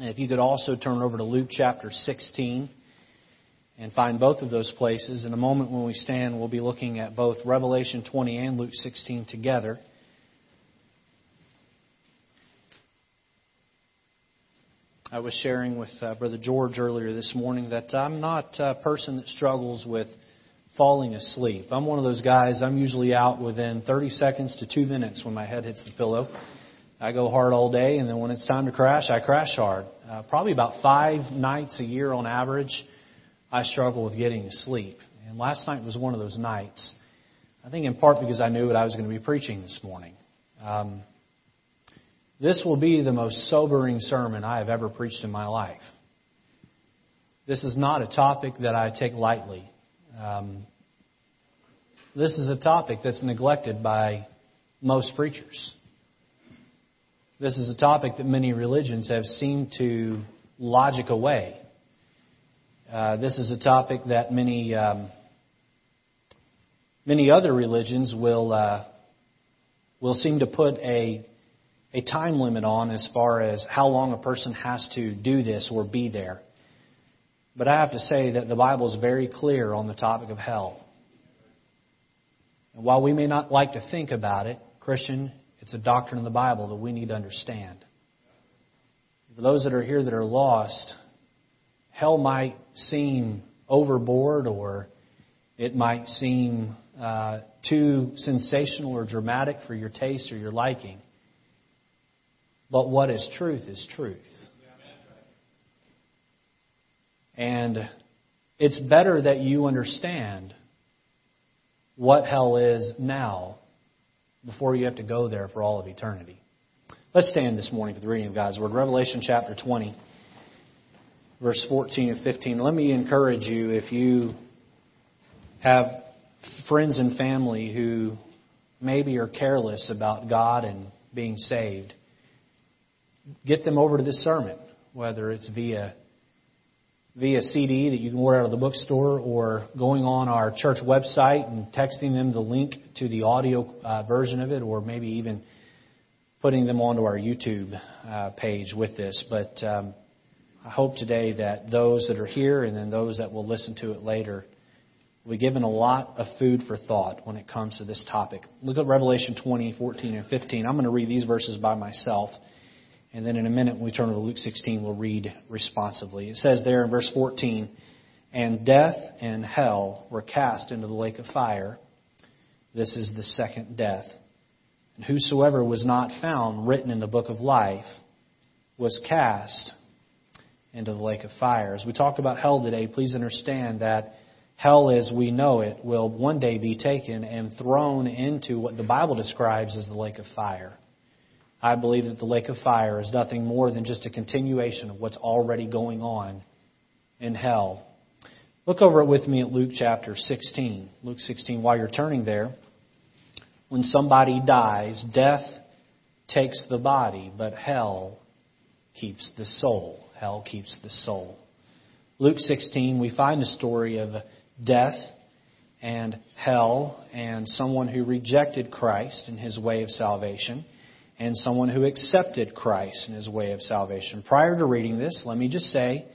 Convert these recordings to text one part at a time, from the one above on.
And if you could also turn over to Luke chapter 16 and find both of those places. In a moment when we stand, we'll be looking at both Revelation 20 and Luke 16 together. I was sharing with uh, Brother George earlier this morning that I'm not a person that struggles with falling asleep. I'm one of those guys, I'm usually out within 30 seconds to two minutes when my head hits the pillow. I go hard all day, and then when it's time to crash, I crash hard. Uh, probably about five nights a year on average, I struggle with getting to sleep. And last night was one of those nights. I think in part because I knew what I was going to be preaching this morning. Um, this will be the most sobering sermon I have ever preached in my life. This is not a topic that I take lightly. Um, this is a topic that's neglected by most preachers. This is a topic that many religions have seemed to logic away. Uh, this is a topic that many um, many other religions will uh, will seem to put a a time limit on as far as how long a person has to do this or be there. But I have to say that the Bible is very clear on the topic of hell. And while we may not like to think about it, Christian, it's a doctrine of the Bible that we need to understand. For those that are here that are lost, hell might seem overboard or it might seem uh, too sensational or dramatic for your taste or your liking. But what is truth is truth. And it's better that you understand what hell is now before you have to go there for all of eternity. Let's stand this morning for the reading of God's Word. Revelation chapter 20, verse 14 and 15. Let me encourage you if you have friends and family who maybe are careless about God and being saved get them over to this sermon, whether it's via via CD that you can order out of the bookstore or going on our church website and texting them the link to the audio uh, version of it, or maybe even putting them onto our YouTube uh, page with this. But um, I hope today that those that are here and then those that will listen to it later will be given a lot of food for thought when it comes to this topic. Look at Revelation 20, 14, and 15. I'm going to read these verses by myself. And then in a minute, when we turn to Luke 16, we'll read responsively. It says there in verse 14, And death and hell were cast into the lake of fire. This is the second death. And whosoever was not found written in the book of life was cast into the lake of fire. As we talk about hell today, please understand that hell as we know it will one day be taken and thrown into what the Bible describes as the lake of fire. I believe that the lake of fire is nothing more than just a continuation of what's already going on in hell. Look over it with me at Luke chapter 16. Luke 16, while you're turning there, when somebody dies, death takes the body, but hell keeps the soul. Hell keeps the soul. Luke 16, we find a story of death and hell and someone who rejected Christ and his way of salvation and someone who accepted Christ in his way of salvation. Prior to reading this, let me just say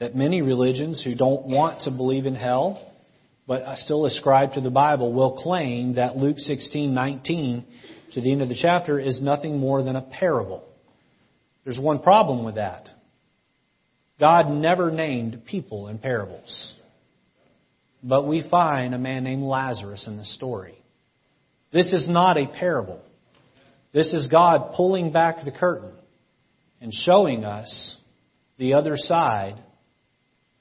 that many religions who don't want to believe in hell but still ascribe to the Bible will claim that Luke 16:19 to the end of the chapter is nothing more than a parable. There's one problem with that. God never named people in parables. But we find a man named Lazarus in the story. This is not a parable. This is God pulling back the curtain and showing us the other side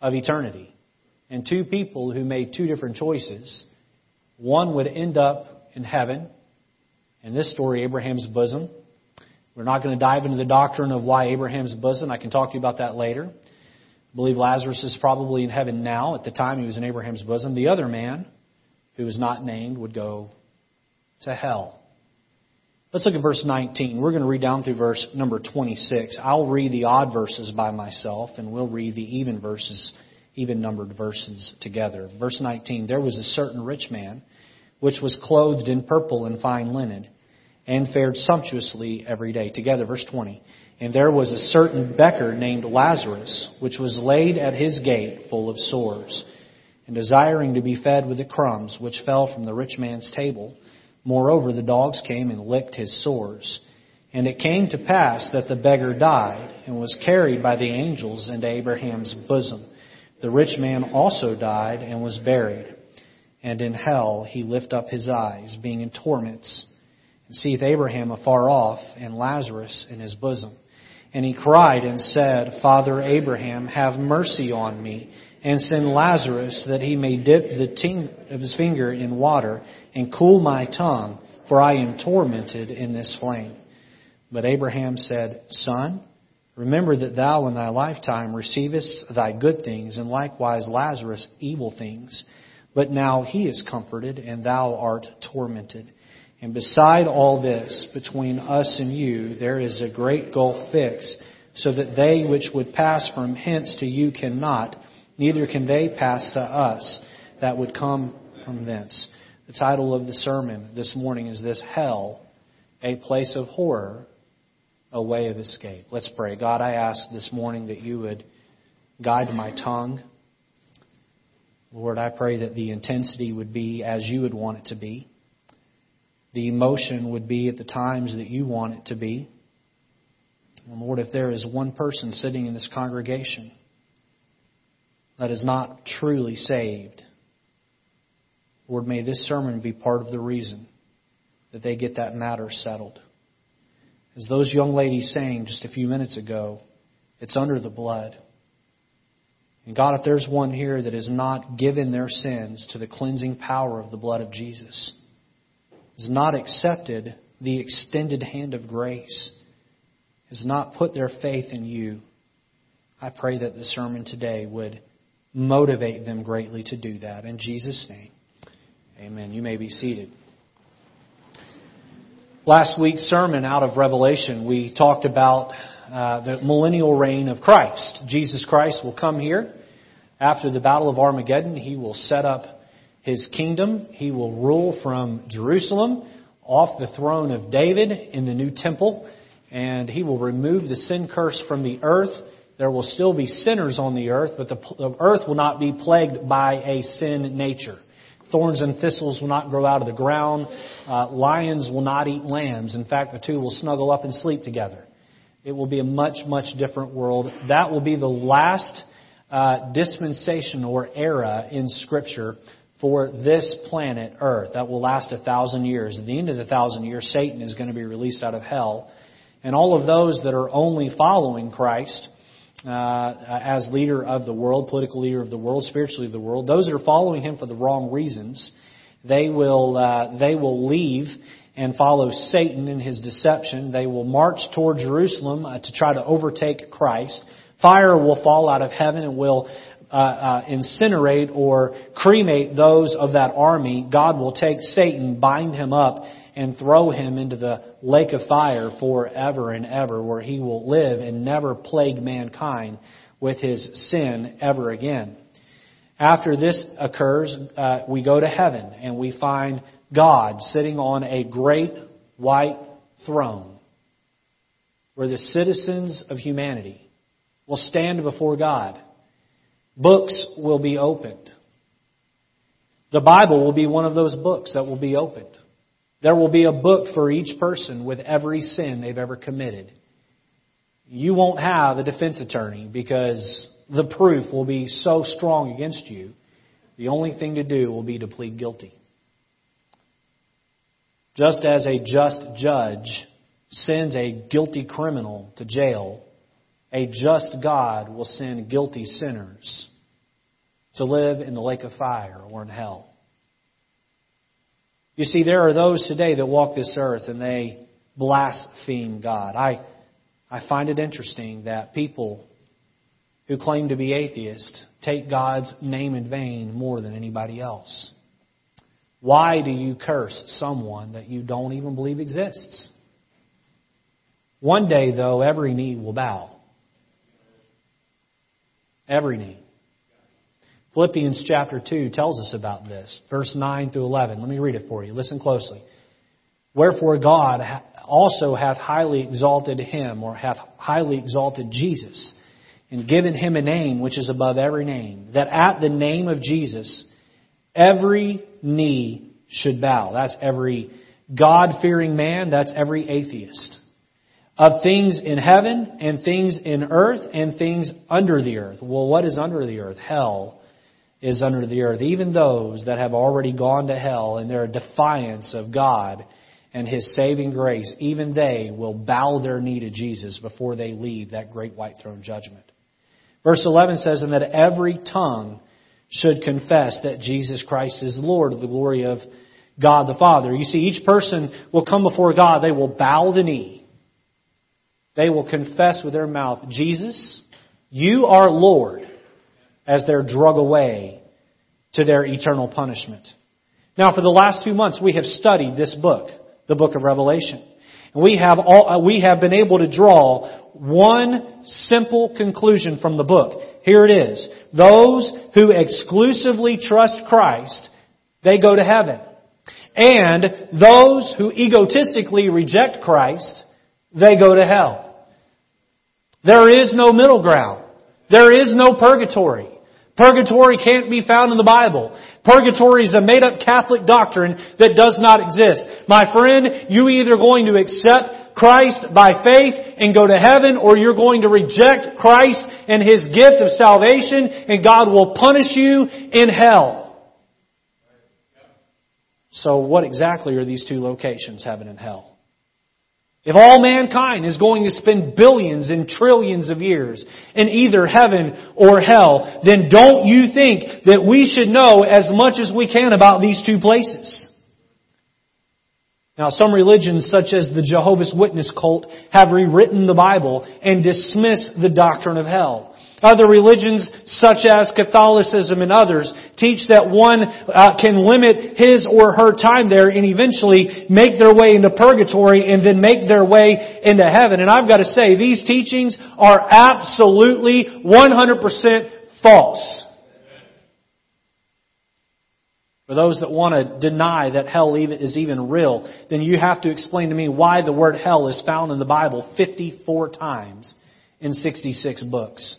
of eternity. And two people who made two different choices. One would end up in heaven. In this story, Abraham's bosom. We're not going to dive into the doctrine of why Abraham's bosom. I can talk to you about that later. I believe Lazarus is probably in heaven now. At the time, he was in Abraham's bosom. The other man, who is not named, would go to hell. Let's look at verse 19. We're going to read down through verse number 26. I'll read the odd verses by myself, and we'll read the even verses, even numbered verses together. Verse 19 There was a certain rich man, which was clothed in purple and fine linen, and fared sumptuously every day. Together, verse 20. And there was a certain beggar named Lazarus, which was laid at his gate full of sores, and desiring to be fed with the crumbs which fell from the rich man's table. Moreover, the dogs came and licked his sores. And it came to pass that the beggar died, and was carried by the angels into Abraham's bosom. The rich man also died, and was buried. And in hell he lift up his eyes, being in torments, and seeth Abraham afar off, and Lazarus in his bosom. And he cried and said, Father Abraham, have mercy on me, and send Lazarus that he may dip the tip of his finger in water and cool my tongue, for I am tormented in this flame. But Abraham said, Son, remember that thou in thy lifetime receivest thy good things, and likewise Lazarus evil things. But now he is comforted, and thou art tormented. And beside all this, between us and you, there is a great gulf fixed, so that they which would pass from hence to you cannot, neither can they pass to us that would come from thence. The title of the sermon this morning is this Hell, a place of horror, a way of escape. Let's pray. God, I ask this morning that you would guide my tongue. Lord, I pray that the intensity would be as you would want it to be the emotion would be at the times that you want it to be. And Lord, if there is one person sitting in this congregation that is not truly saved, Lord, may this sermon be part of the reason that they get that matter settled. As those young ladies sang just a few minutes ago, it's under the blood. And God, if there's one here that has not given their sins to the cleansing power of the blood of Jesus, has not accepted the extended hand of grace, has not put their faith in you, I pray that the sermon today would motivate them greatly to do that. In Jesus' name, amen. You may be seated. Last week's sermon out of Revelation, we talked about uh, the millennial reign of Christ. Jesus Christ will come here after the Battle of Armageddon. He will set up his kingdom. He will rule from Jerusalem off the throne of David in the new temple, and he will remove the sin curse from the earth. There will still be sinners on the earth, but the earth will not be plagued by a sin nature. Thorns and thistles will not grow out of the ground. Uh, lions will not eat lambs. In fact, the two will snuggle up and sleep together. It will be a much, much different world. That will be the last uh, dispensation or era in Scripture for this planet Earth that will last a thousand years. At the end of the thousand years, Satan is going to be released out of hell. And all of those that are only following Christ uh, as leader of the world, political leader of the world, spiritually of the world, those that are following him for the wrong reasons, they will, uh, they will leave and follow Satan in his deception. They will march toward Jerusalem uh, to try to overtake Christ. Fire will fall out of heaven and will uh, uh, incinerate or cremate those of that army, God will take Satan, bind him up, and throw him into the lake of fire forever and ever, where he will live and never plague mankind with his sin ever again. After this occurs, uh, we go to heaven and we find God sitting on a great white throne where the citizens of humanity will stand before God Books will be opened. The Bible will be one of those books that will be opened. There will be a book for each person with every sin they've ever committed. You won't have a defense attorney because the proof will be so strong against you. The only thing to do will be to plead guilty. Just as a just judge sends a guilty criminal to jail, a just God will send guilty sinners to live in the lake of fire or in hell. You see, there are those today that walk this earth and they blaspheme God. I, I find it interesting that people who claim to be atheists take God's name in vain more than anybody else. Why do you curse someone that you don't even believe exists? One day, though, every knee will bow. Every knee. Philippians chapter 2 tells us about this. Verse 9 through 11. Let me read it for you. Listen closely. Wherefore God also hath highly exalted him, or hath highly exalted Jesus, and given him a name which is above every name, that at the name of Jesus every knee should bow. That's every God fearing man, that's every atheist. Of things in heaven, and things in earth, and things under the earth. Well, what is under the earth? Hell is under the earth. Even those that have already gone to hell in their defiance of God and His saving grace, even they will bow their knee to Jesus before they leave that great white throne judgment. Verse 11 says, And that every tongue should confess that Jesus Christ is Lord of the glory of God the Father. You see, each person will come before God, they will bow the knee. They will confess with their mouth, Jesus, you are Lord as they're drug away to their eternal punishment. Now, for the last two months, we have studied this book, the book of Revelation. And we have all, uh, we have been able to draw one simple conclusion from the book. Here it is. Those who exclusively trust Christ, they go to heaven. And those who egotistically reject Christ, they go to hell. There is no middle ground. There is no purgatory. Purgatory can't be found in the Bible. Purgatory is a made up Catholic doctrine that does not exist. My friend, you either going to accept Christ by faith and go to heaven or you're going to reject Christ and His gift of salvation and God will punish you in hell. So what exactly are these two locations, heaven and hell? If all mankind is going to spend billions and trillions of years in either heaven or hell, then don't you think that we should know as much as we can about these two places? Now, some religions, such as the Jehovah's Witness cult, have rewritten the Bible and dismiss the doctrine of hell. Other religions, such as Catholicism and others, teach that one uh, can limit his or her time there and eventually make their way into purgatory and then make their way into heaven. And I've got to say, these teachings are absolutely 100% false. For those that want to deny that hell is even real, then you have to explain to me why the word hell is found in the Bible 54 times in 66 books.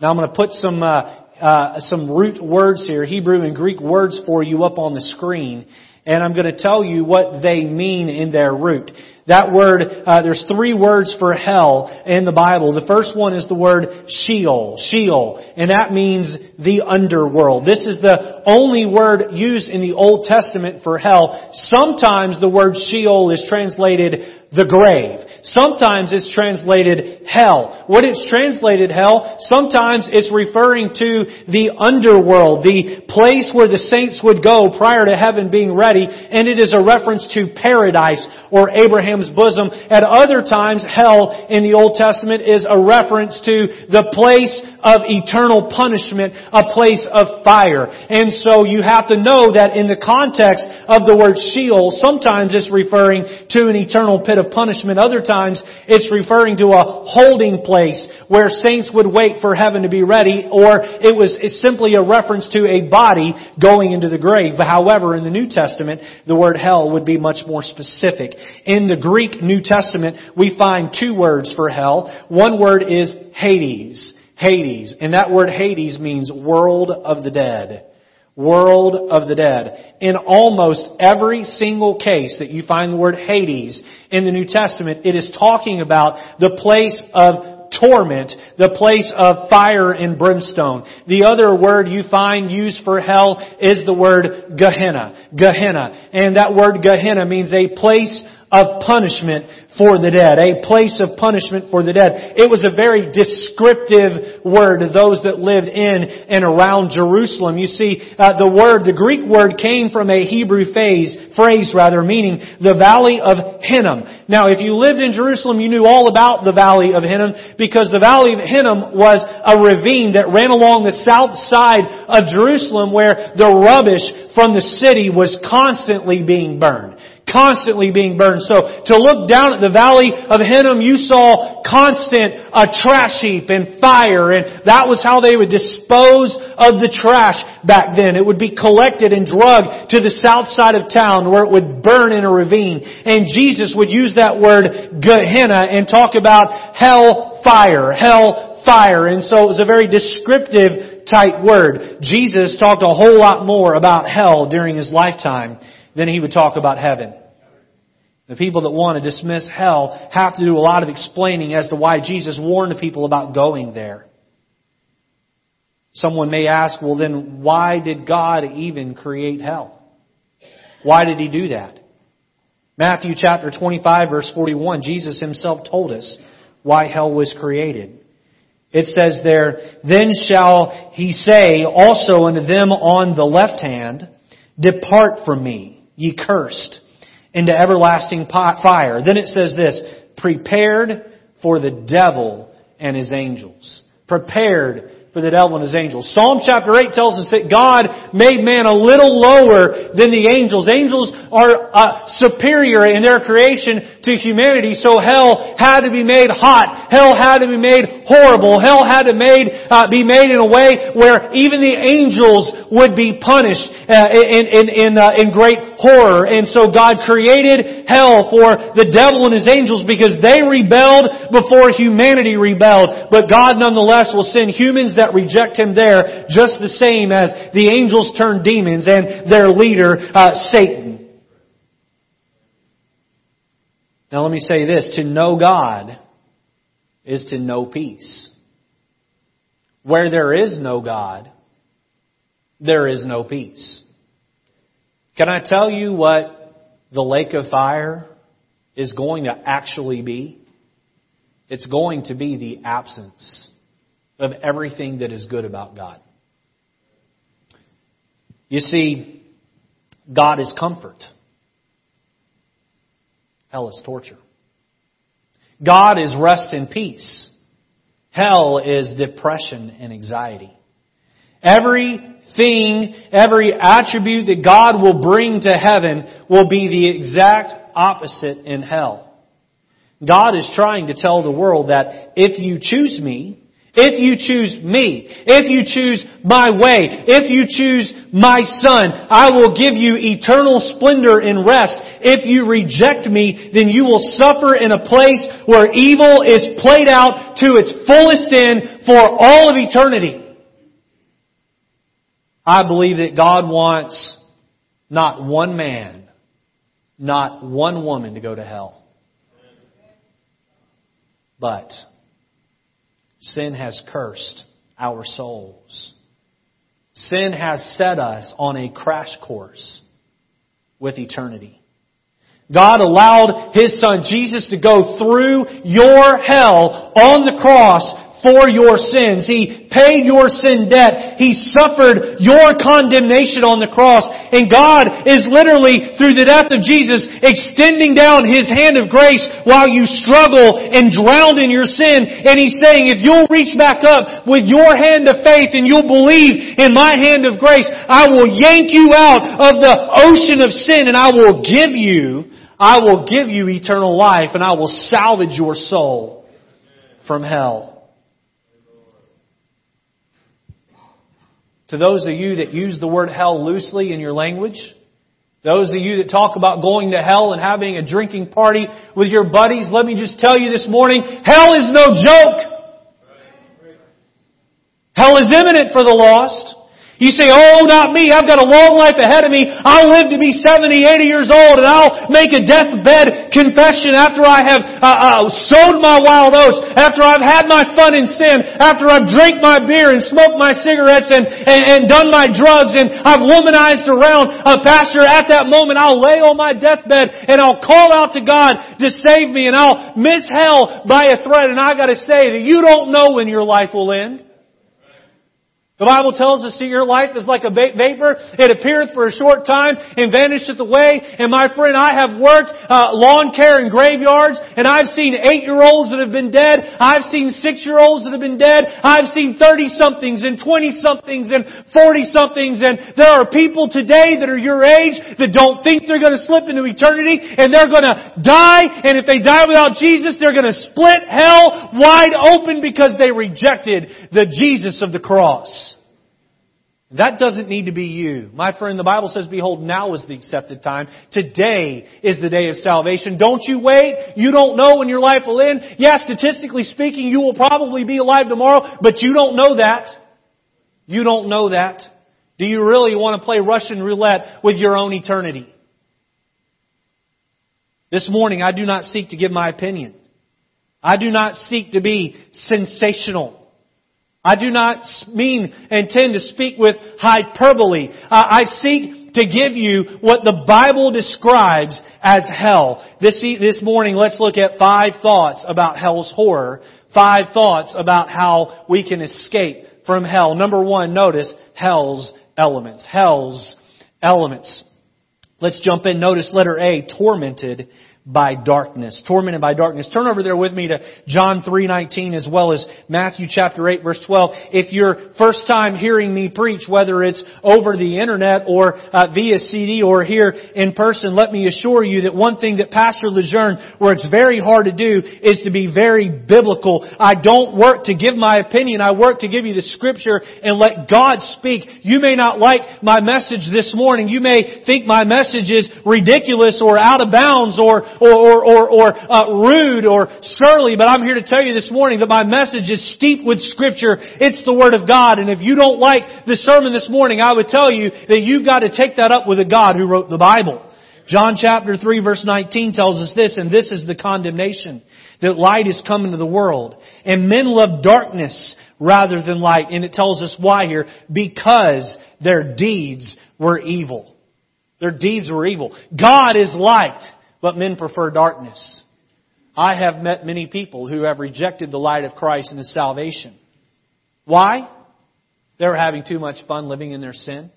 Now I'm going to put some uh, uh, some root words here, Hebrew and Greek words for you up on the screen, and I'm going to tell you what they mean in their root. That word, uh, there's three words for hell in the Bible. The first one is the word Sheol, Sheol, and that means the underworld. This is the only word used in the Old Testament for hell. Sometimes the word Sheol is translated the grave. Sometimes it's translated hell. What it's translated hell, sometimes it's referring to the underworld, the place where the saints would go prior to heaven being ready, and it is a reference to paradise or Abraham's bosom. At other times, hell in the Old Testament is a reference to the place of eternal punishment, a place of fire. And so you have to know that in the context of the word Sheol, sometimes it's referring to an eternal pit of punishment. Other times it's referring to a holding place where saints would wait for heaven to be ready, or it was simply a reference to a body going into the grave. But however, in the New Testament, the word hell would be much more specific. In the Greek New Testament, we find two words for hell. One word is Hades. Hades. And that word Hades means world of the dead. World of the dead. In almost every single case that you find the word Hades in the New Testament, it is talking about the place of torment, the place of fire and brimstone. The other word you find used for hell is the word Gehenna. Gehenna. And that word Gehenna means a place of punishment for the dead, a place of punishment for the dead. It was a very descriptive word to those that lived in and around Jerusalem. You see, uh, the word, the Greek word came from a Hebrew phrase, phrase rather, meaning the valley of Hinnom. Now, if you lived in Jerusalem, you knew all about the valley of Hinnom because the valley of Hinnom was a ravine that ran along the south side of Jerusalem where the rubbish from the city was constantly being burned constantly being burned. So to look down at the valley of Hinnom, you saw constant uh, trash heap and fire, and that was how they would dispose of the trash back then. It would be collected and drugged to the south side of town where it would burn in a ravine. And Jesus would use that word Gehenna and talk about hell fire, hell fire. And so it was a very descriptive type word. Jesus talked a whole lot more about hell during his lifetime than he would talk about heaven. The people that want to dismiss hell have to do a lot of explaining as to why Jesus warned the people about going there. Someone may ask, well then why did God even create hell? Why did He do that? Matthew chapter 25 verse 41, Jesus Himself told us why hell was created. It says there, Then shall He say also unto them on the left hand, Depart from me, ye cursed, into everlasting fire. Then it says this, prepared for the devil and his angels. Prepared for the devil and his angels. Psalm chapter 8 tells us that God made man a little lower than the angels. Angels are uh, superior in their creation to humanity, so hell had to be made hot. Hell had to be made horrible. Hell had to made, uh, be made in a way where even the angels would be punished uh, in, in, in, uh, in great horror. And so God created hell for the devil and his angels because they rebelled before humanity rebelled. But God nonetheless will send humans that that reject him there just the same as the angels turned demons and their leader, uh, Satan. Now let me say this, to know God is to know peace. Where there is no God, there is no peace. Can I tell you what the lake of fire is going to actually be? It's going to be the absence of everything that is good about God. You see, God is comfort. Hell is torture. God is rest and peace. Hell is depression and anxiety. Everything, every attribute that God will bring to heaven will be the exact opposite in hell. God is trying to tell the world that if you choose me, if you choose me, if you choose my way, if you choose my son, I will give you eternal splendor and rest. If you reject me, then you will suffer in a place where evil is played out to its fullest end for all of eternity. I believe that God wants not one man, not one woman to go to hell. But Sin has cursed our souls. Sin has set us on a crash course with eternity. God allowed His Son Jesus to go through your hell on the cross for your sins. He paid your sin debt. He suffered your condemnation on the cross. And God is literally, through the death of Jesus, extending down His hand of grace while you struggle and drown in your sin. And He's saying, if you'll reach back up with your hand of faith and you'll believe in my hand of grace, I will yank you out of the ocean of sin and I will give you, I will give you eternal life and I will salvage your soul from hell. To those of you that use the word hell loosely in your language, those of you that talk about going to hell and having a drinking party with your buddies, let me just tell you this morning, hell is no joke. Hell is imminent for the lost. You say, oh, not me. I've got a long life ahead of me. I'll live to be 70, 80 years old and I'll make a deathbed confession after I have uh, uh, sowed my wild oats, after I've had my fun in sin, after I've drank my beer and smoked my cigarettes and, and, and done my drugs and I've womanized around. Uh, Pastor, at that moment I'll lay on my deathbed and I'll call out to God to save me and I'll miss hell by a thread. And I gotta say that you don't know when your life will end. The Bible tells us that your life is like a vapor. It appeareth for a short time and vanisheth away. And my friend, I have worked uh, lawn care in graveyards, and I've seen eight-year-olds that have been dead. I've seen six-year-olds that have been dead. I've seen thirty-somethings and twenty-somethings and forty-somethings. And there are people today that are your age that don't think they're going to slip into eternity, and they're going to die. And if they die without Jesus, they're going to split hell wide open because they rejected the Jesus of the cross. That doesn't need to be you. My friend, the Bible says, behold, now is the accepted time. Today is the day of salvation. Don't you wait. You don't know when your life will end. Yes, statistically speaking, you will probably be alive tomorrow, but you don't know that. You don't know that. Do you really want to play Russian roulette with your own eternity? This morning, I do not seek to give my opinion. I do not seek to be sensational. I do not mean intend to speak with hyperbole. I seek to give you what the Bible describes as hell. This, this morning, let's look at five thoughts about hell's horror. Five thoughts about how we can escape from hell. Number one, notice hell's elements. Hell's elements. Let's jump in. Notice letter A, tormented by darkness. Tormented by darkness. Turn over there with me to John 3.19 as well as Matthew chapter 8 verse 12. If you're first time hearing me preach, whether it's over the internet or uh, via CD or here in person, let me assure you that one thing that Pastor Lejeune works very hard to do is to be very biblical. I don't work to give my opinion. I work to give you the scripture and let God speak. You may not like my message this morning. You may think my message is ridiculous or out of bounds or or, or, or, uh, rude or surly, but I'm here to tell you this morning that my message is steeped with Scripture. It's the Word of God. And if you don't like the sermon this morning, I would tell you that you've got to take that up with a God who wrote the Bible. John chapter 3 verse 19 tells us this, and this is the condemnation, that light is come into the world, and men love darkness rather than light. And it tells us why here, because their deeds were evil. Their deeds were evil. God is light but men prefer darkness. I have met many people who have rejected the light of Christ and His salvation. Why? They were having too much fun living in their sin.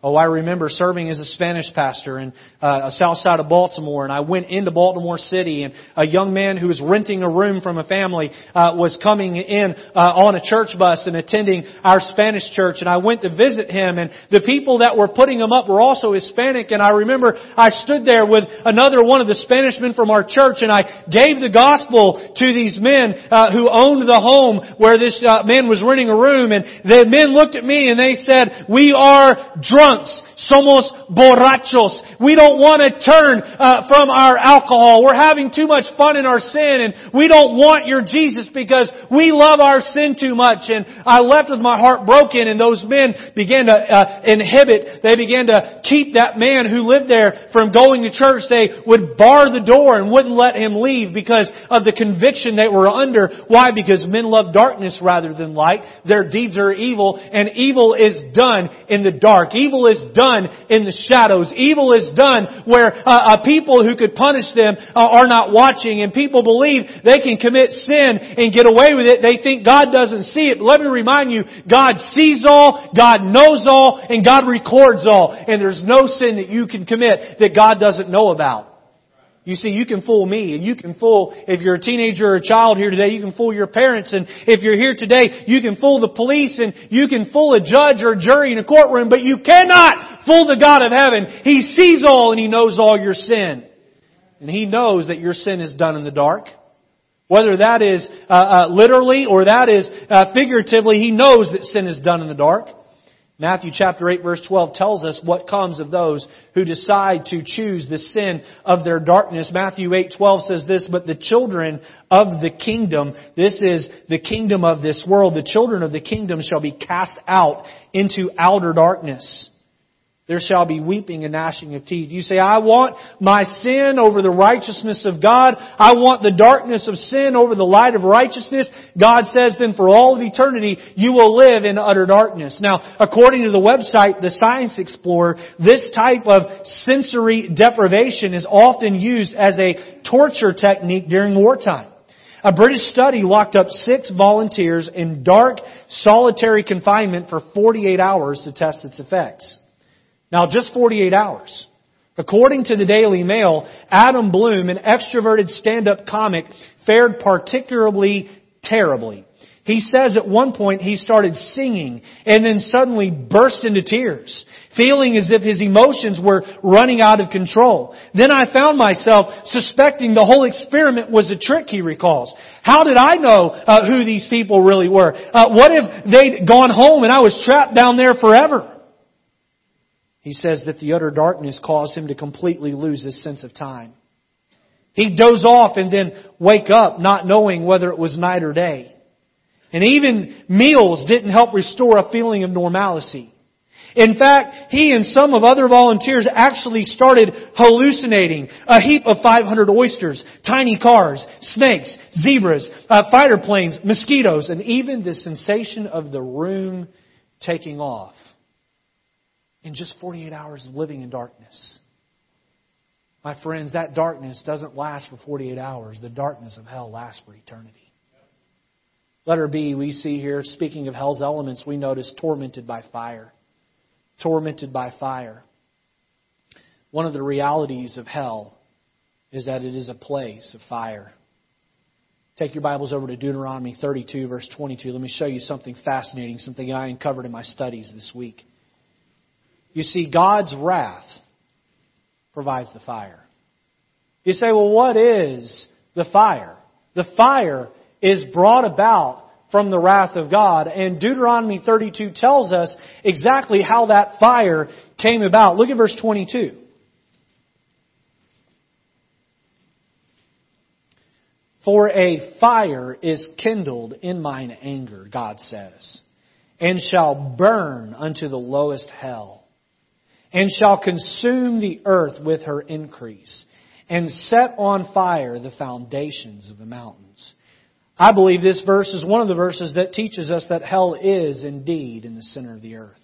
Oh, I remember serving as a Spanish pastor in uh, south side of Baltimore, and I went into Baltimore City, and a young man who was renting a room from a family uh, was coming in uh, on a church bus and attending our Spanish church, and I went to visit him, and the people that were putting him up were also Hispanic, and I remember I stood there with another one of the Spanish men from our church, and I gave the gospel to these men uh, who owned the home where this uh, man was renting a room, and the men looked at me and they said, "We are drunk." Drunks. Somos borrachos. We don't want to turn uh, from our alcohol. We're having too much fun in our sin and we don't want your Jesus because we love our sin too much. And I left with my heart broken and those men began to uh, inhibit, they began to keep that man who lived there from going to church. They would bar the door and wouldn't let him leave because of the conviction they were under. Why? Because men love darkness rather than light. Their deeds are evil and evil is done in the dark. Evil Evil is done in the shadows. Evil is done where uh, uh, people who could punish them uh, are not watching and people believe they can commit sin and get away with it. They think God doesn't see it. But let me remind you, God sees all, God knows all, and God records all. And there's no sin that you can commit that God doesn't know about. You see, you can fool me and you can fool, if you're a teenager or a child here today, you can fool your parents and if you're here today, you can fool the police and you can fool a judge or a jury in a courtroom, but you cannot fool the God of heaven. He sees all and He knows all your sin. And He knows that your sin is done in the dark. Whether that is uh, uh, literally or that is uh, figuratively, He knows that sin is done in the dark. Matthew chapter 8 verse 12 tells us what comes of those who decide to choose the sin of their darkness. Matthew 8:12 says this, but the children of the kingdom, this is the kingdom of this world, the children of the kingdom shall be cast out into outer darkness. There shall be weeping and gnashing of teeth. You say, I want my sin over the righteousness of God. I want the darkness of sin over the light of righteousness. God says then for all of eternity, you will live in utter darkness. Now, according to the website, the Science Explorer, this type of sensory deprivation is often used as a torture technique during wartime. A British study locked up six volunteers in dark, solitary confinement for 48 hours to test its effects. Now, just 48 hours. According to the Daily Mail, Adam Bloom, an extroverted stand-up comic, fared particularly terribly. He says at one point he started singing and then suddenly burst into tears, feeling as if his emotions were running out of control. Then I found myself suspecting the whole experiment was a trick, he recalls. How did I know uh, who these people really were? Uh, what if they'd gone home and I was trapped down there forever? He says that the utter darkness caused him to completely lose his sense of time. He'd doze off and then wake up not knowing whether it was night or day. And even meals didn't help restore a feeling of normalcy. In fact, he and some of other volunteers actually started hallucinating a heap of 500 oysters, tiny cars, snakes, zebras, uh, fighter planes, mosquitoes, and even the sensation of the room taking off in just 48 hours of living in darkness. My friends, that darkness doesn't last for 48 hours. The darkness of hell lasts for eternity. Letter B, we see here, speaking of hell's elements, we notice tormented by fire. Tormented by fire. One of the realities of hell is that it is a place of fire. Take your Bibles over to Deuteronomy 32, verse 22. Let me show you something fascinating, something I uncovered in my studies this week. You see, God's wrath provides the fire. You say, well, what is the fire? The fire is brought about from the wrath of God. And Deuteronomy 32 tells us exactly how that fire came about. Look at verse 22. For a fire is kindled in mine anger, God says, and shall burn unto the lowest hell, and shall consume the earth with her increase, and set on fire the foundations of the mountains. I believe this verse is one of the verses that teaches us that hell is indeed in the center of the earth.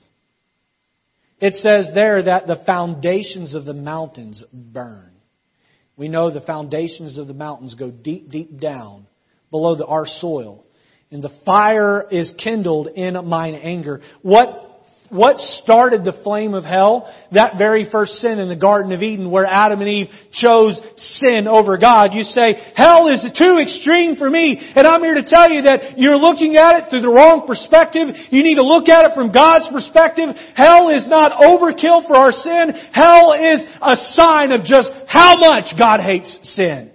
It says there that the foundations of the mountains burn. We know the foundations of the mountains go deep, deep down below the, our soil. And the fire is kindled in mine anger. What what started the flame of hell? That very first sin in the Garden of Eden where Adam and Eve chose sin over God. You say, hell is too extreme for me. And I'm here to tell you that you're looking at it through the wrong perspective. You need to look at it from God's perspective. Hell is not overkill for our sin. Hell is a sign of just how much God hates sin.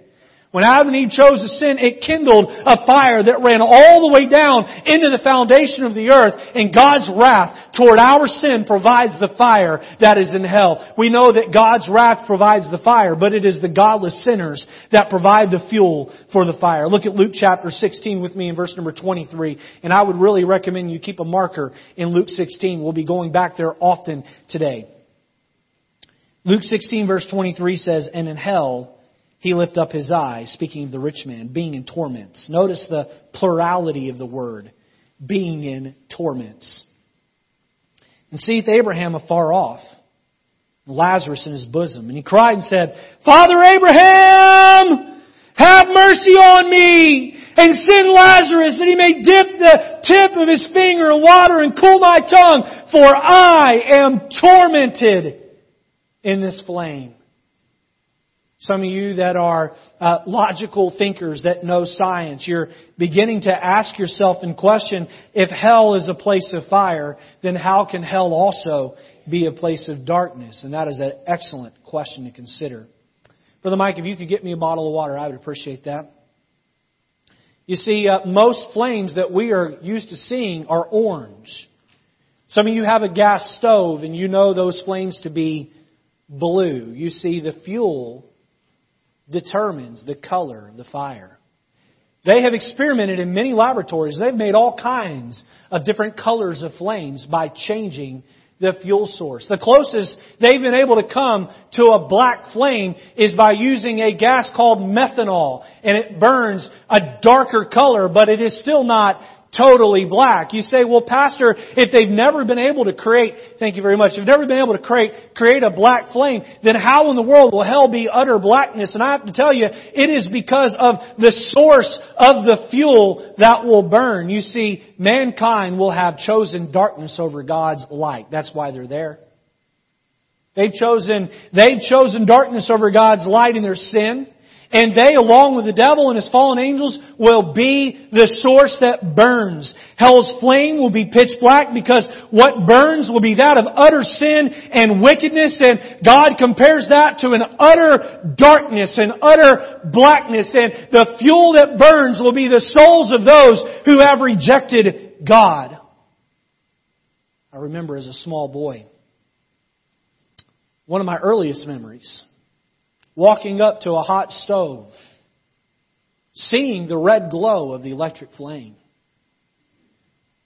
When Adam and Eve chose to sin, it kindled a fire that ran all the way down into the foundation of the earth, and God's wrath toward our sin provides the fire that is in hell. We know that God's wrath provides the fire, but it is the godless sinners that provide the fuel for the fire. Look at Luke chapter 16 with me in verse number 23, and I would really recommend you keep a marker in Luke 16. We'll be going back there often today. Luke 16 verse 23 says, And in hell, he lifted up his eyes, speaking of the rich man, being in torments. Notice the plurality of the word, being in torments. And seeth Abraham afar off, Lazarus in his bosom. And he cried and said, Father Abraham, have mercy on me, and send Lazarus that he may dip the tip of his finger in water and cool my tongue, for I am tormented in this flame. Some of you that are uh, logical thinkers that know science, you're beginning to ask yourself and question if hell is a place of fire, then how can hell also be a place of darkness? And that is an excellent question to consider. Brother Mike, if you could get me a bottle of water, I would appreciate that. You see, uh, most flames that we are used to seeing are orange. Some of you have a gas stove and you know those flames to be blue. You see, the fuel determines the color of the fire. They have experimented in many laboratories. They've made all kinds of different colors of flames by changing the fuel source. The closest they've been able to come to a black flame is by using a gas called methanol. And it burns a darker color, but it is still not totally black. You say, well, Pastor, if they've never been able to create, thank you very much, if they've never been able to create, create a black flame, then how in the world will hell be utter blackness? And I have to tell you, it is because of the source of the fuel that will burn. You see, mankind will have chosen darkness over God's light. That's why they're there. They've chosen, they've chosen darkness over God's light in their sin. And they, along with the devil and his fallen angels, will be the source that burns. Hell's flame will be pitch black because what burns will be that of utter sin and wickedness and God compares that to an utter darkness and utter blackness and the fuel that burns will be the souls of those who have rejected God. I remember as a small boy, one of my earliest memories walking up to a hot stove, seeing the red glow of the electric flame,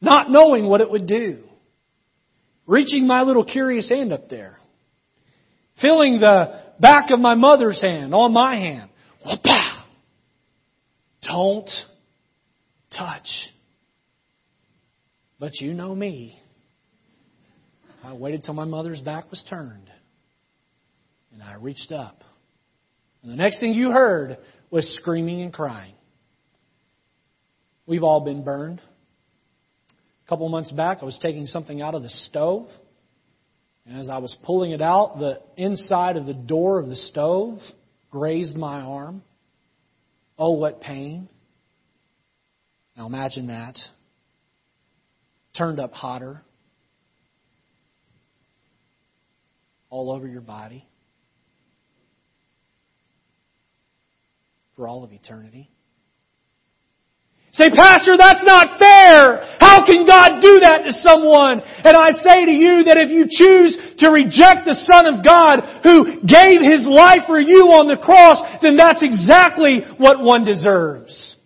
not knowing what it would do, reaching my little curious hand up there, feeling the back of my mother's hand on my hand. Don't touch. But you know me. I waited till my mother's back was turned. And I reached up. And the next thing you heard was screaming and crying. We've all been burned. A couple months back, I was taking something out of the stove. And as I was pulling it out, the inside of the door of the stove grazed my arm. Oh, what pain. Now imagine that. Turned up hotter. All over your body. For all of eternity. Say, Pastor, that's not fair. How can God do that to someone? And I say to you that if you choose to reject the Son of God who gave His life for you on the cross, then that's exactly what one deserves.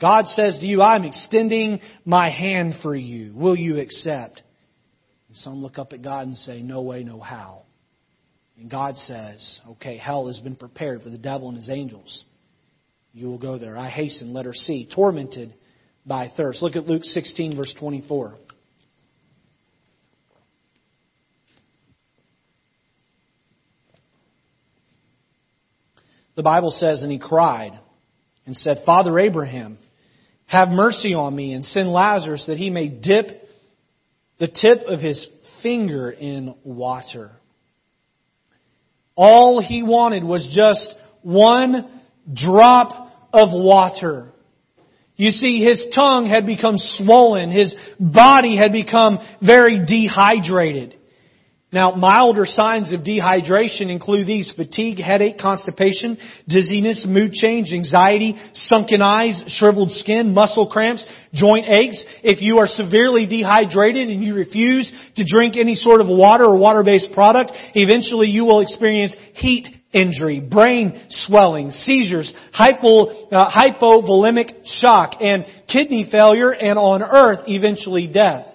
God says to you, I'm extending my hand for you. Will you accept? And some look up at God and say, no way, no how. And God says, okay, hell has been prepared for the devil and his angels. You will go there. I hasten, letter C, tormented by thirst. Look at Luke 16, verse 24. The Bible says, and he cried and said, Father Abraham, have mercy on me and send Lazarus that he may dip the tip of his finger in water all he wanted was just one drop of water. You see, his tongue had become swollen. His body had become very dehydrated. Now, milder signs of dehydration include these fatigue, headache, constipation, dizziness, mood change, anxiety, sunken eyes, shriveled skin, muscle cramps, joint aches. If you are severely dehydrated and you refuse to drink any sort of water or water-based product, eventually you will experience heat injury, brain swelling, seizures, hypo, uh, hypovolemic shock, and kidney failure, and on earth, eventually death.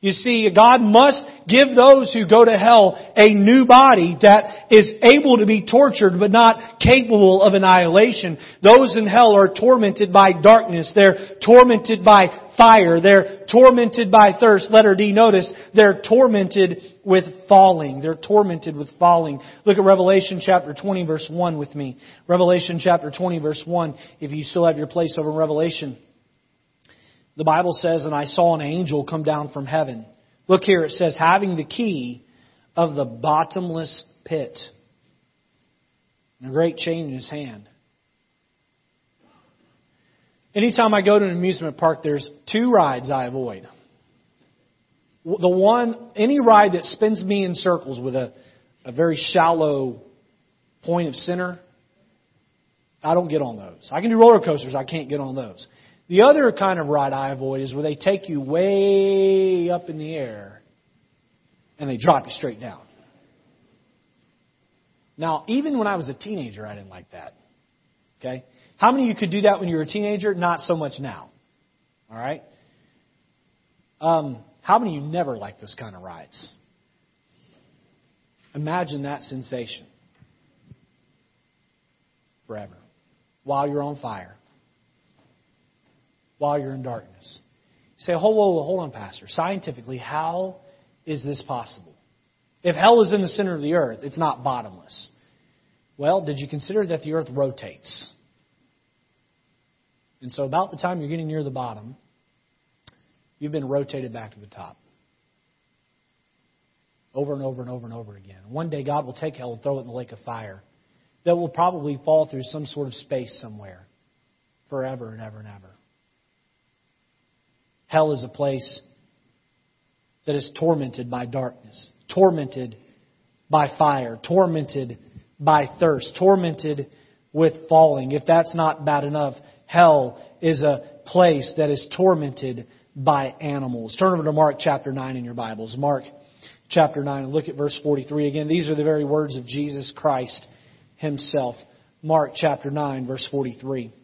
You see, God must give those who go to hell a new body that is able to be tortured but not capable of annihilation. Those in hell are tormented by darkness. They're tormented by fire. They're tormented by thirst. Letter D, notice, they're tormented with falling. They're tormented with falling. Look at Revelation chapter 20 verse 1 with me. Revelation chapter 20 verse 1, if you still have your place over Revelation. The Bible says, and I saw an angel come down from heaven. Look here, it says, having the key of the bottomless pit. And a great chain in his hand. Anytime I go to an amusement park, there's two rides I avoid. The one, any ride that spins me in circles with a, a very shallow point of center, I don't get on those. I can do roller coasters, I can't get on those. The other kind of ride I avoid is where they take you way up in the air and they drop you straight down. Now, even when I was a teenager, I didn't like that. Okay? How many of you could do that when you were a teenager? Not so much now. All right? Um, how many of you never like those kind of rides? Imagine that sensation forever while you're on fire. While you're in darkness. You say, hold, hold, hold on, Pastor. Scientifically, how is this possible? If hell is in the center of the earth, it's not bottomless. Well, did you consider that the earth rotates? And so, about the time you're getting near the bottom, you've been rotated back to the top. Over and over and over and over again. One day, God will take hell and throw it in the lake of fire that will probably fall through some sort of space somewhere forever and ever and ever. Hell is a place that is tormented by darkness, tormented by fire, tormented by thirst, tormented with falling. If that's not bad enough, hell is a place that is tormented by animals. Turn over to Mark chapter 9 in your Bibles. Mark chapter 9 and look at verse 43 again. These are the very words of Jesus Christ himself. Mark chapter 9 verse 43.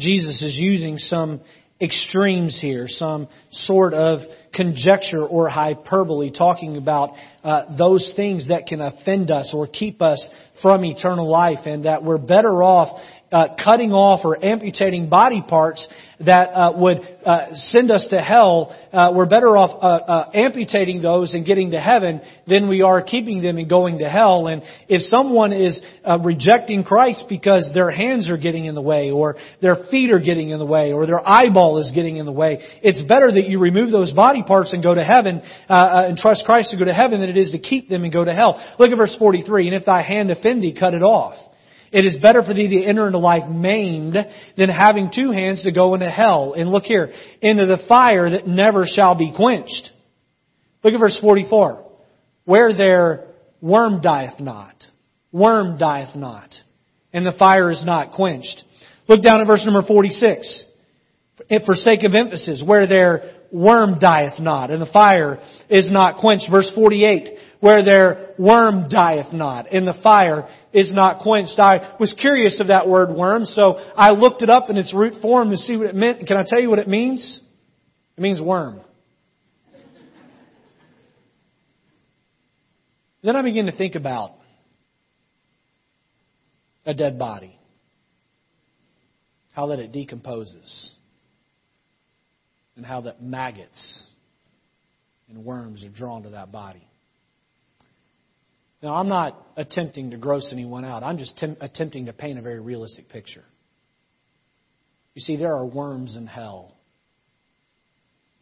Jesus is using some extremes here, some sort of conjecture or hyperbole, talking about uh, those things that can offend us or keep us from eternal life, and that we're better off uh, cutting off or amputating body parts that uh, would uh, send us to hell, uh, we're better off uh, uh, amputating those and getting to heaven than we are keeping them and going to hell. And if someone is rejecting Christ because their hands are getting in the way, or their feet are getting in the way, or their eyeball is getting in the way, it's better that you remove those body parts and go to heaven uh, uh, and trust Christ to go to heaven than it is to keep them and go to hell. Look at verse 43. And if thy hand offend thee, cut it off. It is better for thee to enter into life maimed than having two hands to go into hell. And look here, into the fire that never shall be quenched. Look at verse 44. Where there worm dieth not. Worm dieth not. And the fire is not quenched. Look down at verse number 46. For sake of emphasis, where there worm dieth not, and the fire is not quenched. Verse 48 where their worm dieth not, and the fire is not quenched. I was curious of that word worm, so I looked it up in its root form to see what it meant. Can I tell you what it means? It means worm. Then I begin to think about a dead body. How that it decomposes. And how that maggots and worms are drawn to that body. Now, I'm not attempting to gross anyone out. I'm just tem- attempting to paint a very realistic picture. You see, there are worms in hell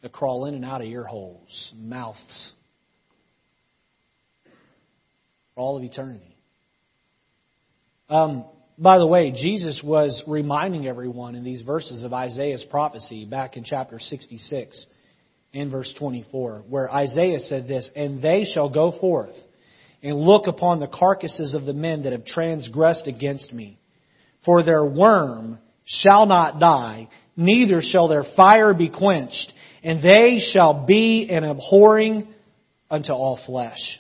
that crawl in and out of ear holes, mouths, for all of eternity. Um, by the way, Jesus was reminding everyone in these verses of Isaiah's prophecy back in chapter 66 and verse 24, where Isaiah said this, And they shall go forth and look upon the carcasses of the men that have transgressed against me. For their worm shall not die, neither shall their fire be quenched, and they shall be an abhorring unto all flesh.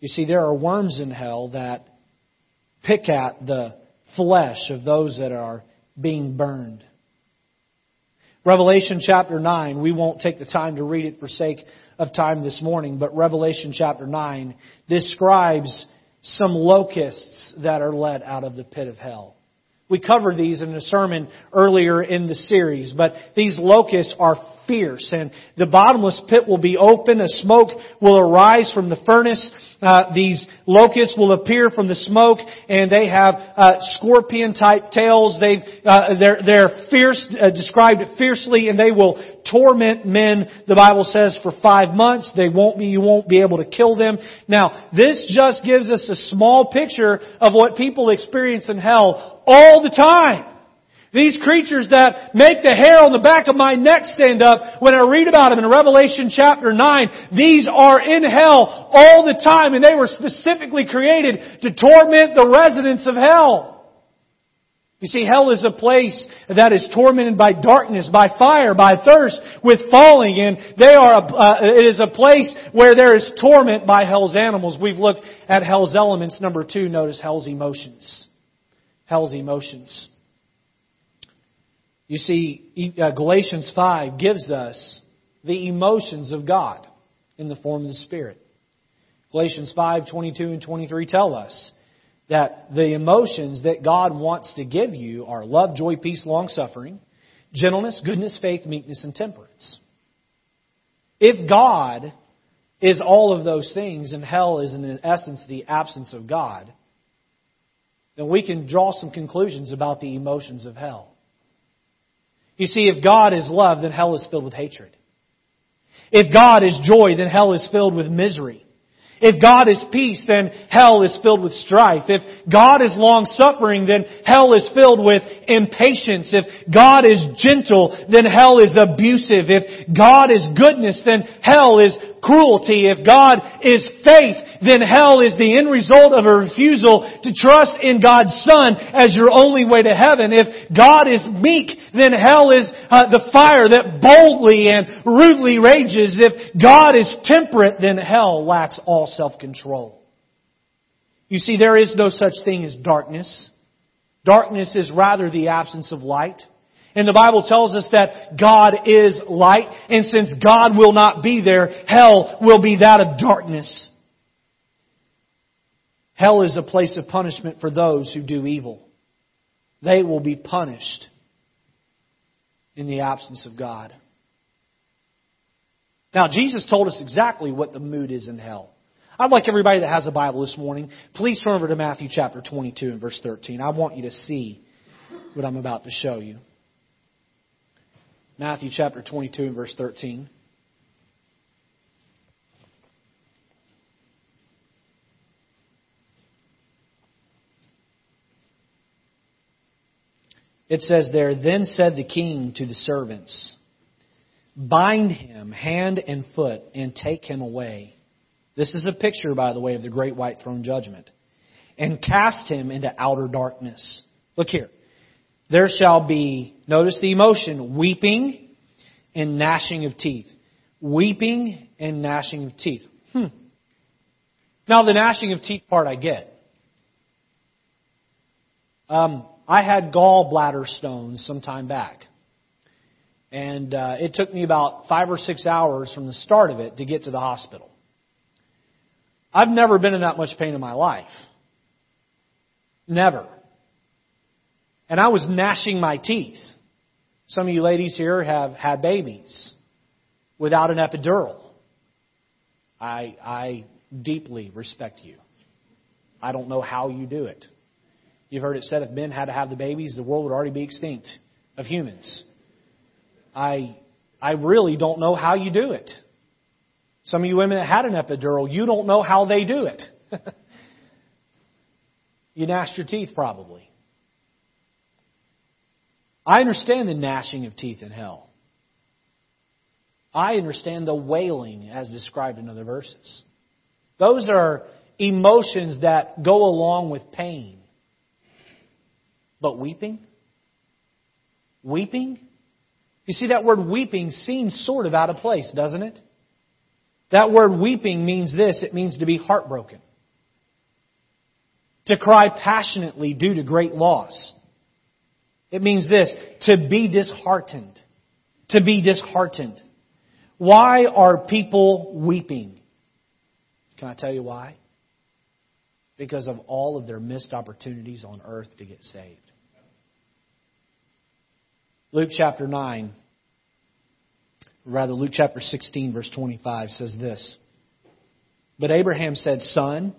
You see, there are worms in hell that pick at the flesh of those that are being burned. Revelation chapter 9, we won't take the time to read it for sake of time this morning, but Revelation chapter 9 describes some locusts that are let out of the pit of hell. We covered these in a sermon earlier in the series, but these locusts are fierce and the bottomless pit will be open. A smoke will arise from the furnace. Uh, these locusts will appear from the smoke and they have uh, scorpion type tails. They uh, they're they're fierce uh, described fiercely and they will torment men. The Bible says for five months they won't be you won't be able to kill them. Now this just gives us a small picture of what people experience in hell all the time. These creatures that make the hair on the back of my neck stand up, when I read about them in Revelation chapter 9, these are in hell all the time and they were specifically created to torment the residents of hell. You see, hell is a place that is tormented by darkness, by fire, by thirst, with falling, and they are. A, uh, it is a place where there is torment by hell's animals. We've looked at hell's elements. Number two, notice hell's emotions. Hell's emotions. You see, uh, Galatians 5 gives us the emotions of God in the form of the Spirit. Galatians 5, 22 and 23 tell us that the emotions that God wants to give you are love, joy, peace, long suffering, gentleness, goodness, faith, meekness, and temperance. If God is all of those things and hell is in essence the absence of God, then we can draw some conclusions about the emotions of hell. You see, if God is love, then hell is filled with hatred. If God is joy, then hell is filled with misery. If God is peace, then hell is filled with strife. If God is long suffering, then hell is filled with impatience. If God is gentle, then hell is abusive. If God is goodness, then hell is cruelty. If God is faith, then hell is the end result of a refusal to trust in God's Son as your only way to heaven. If God is meek, then hell is uh, the fire that boldly and rudely rages. If God is temperate, then hell lacks all self-control. You see, there is no such thing as darkness. Darkness is rather the absence of light. And the Bible tells us that God is light, and since God will not be there, hell will be that of darkness. Hell is a place of punishment for those who do evil. They will be punished in the absence of God. Now, Jesus told us exactly what the mood is in hell. I'd like everybody that has a Bible this morning, please turn over to Matthew chapter 22 and verse 13. I want you to see what I'm about to show you. Matthew chapter 22 and verse 13. It says there, Then said the king to the servants, Bind him hand and foot and take him away. This is a picture, by the way, of the great white throne judgment. And cast him into outer darkness. Look here. There shall be, notice the emotion, weeping and gnashing of teeth. Weeping and gnashing of teeth. Hmm. Now the gnashing of teeth part I get. Um, I had gallbladder stones some time back. And uh, it took me about five or six hours from the start of it to get to the hospital. I've never been in that much pain in my life. Never. And I was gnashing my teeth. Some of you ladies here have had babies without an epidural. I, I deeply respect you. I don't know how you do it. You've heard it said if men had to have the babies, the world would already be extinct of humans. I, I really don't know how you do it. Some of you women that had an epidural, you don't know how they do it. you gnashed your teeth probably. I understand the gnashing of teeth in hell. I understand the wailing as described in other verses. Those are emotions that go along with pain. But weeping? Weeping? You see, that word weeping seems sort of out of place, doesn't it? That word weeping means this it means to be heartbroken, to cry passionately due to great loss. It means this to be disheartened. To be disheartened. Why are people weeping? Can I tell you why? Because of all of their missed opportunities on earth to get saved. Luke chapter 9, rather, Luke chapter 16, verse 25 says this But Abraham said, Son,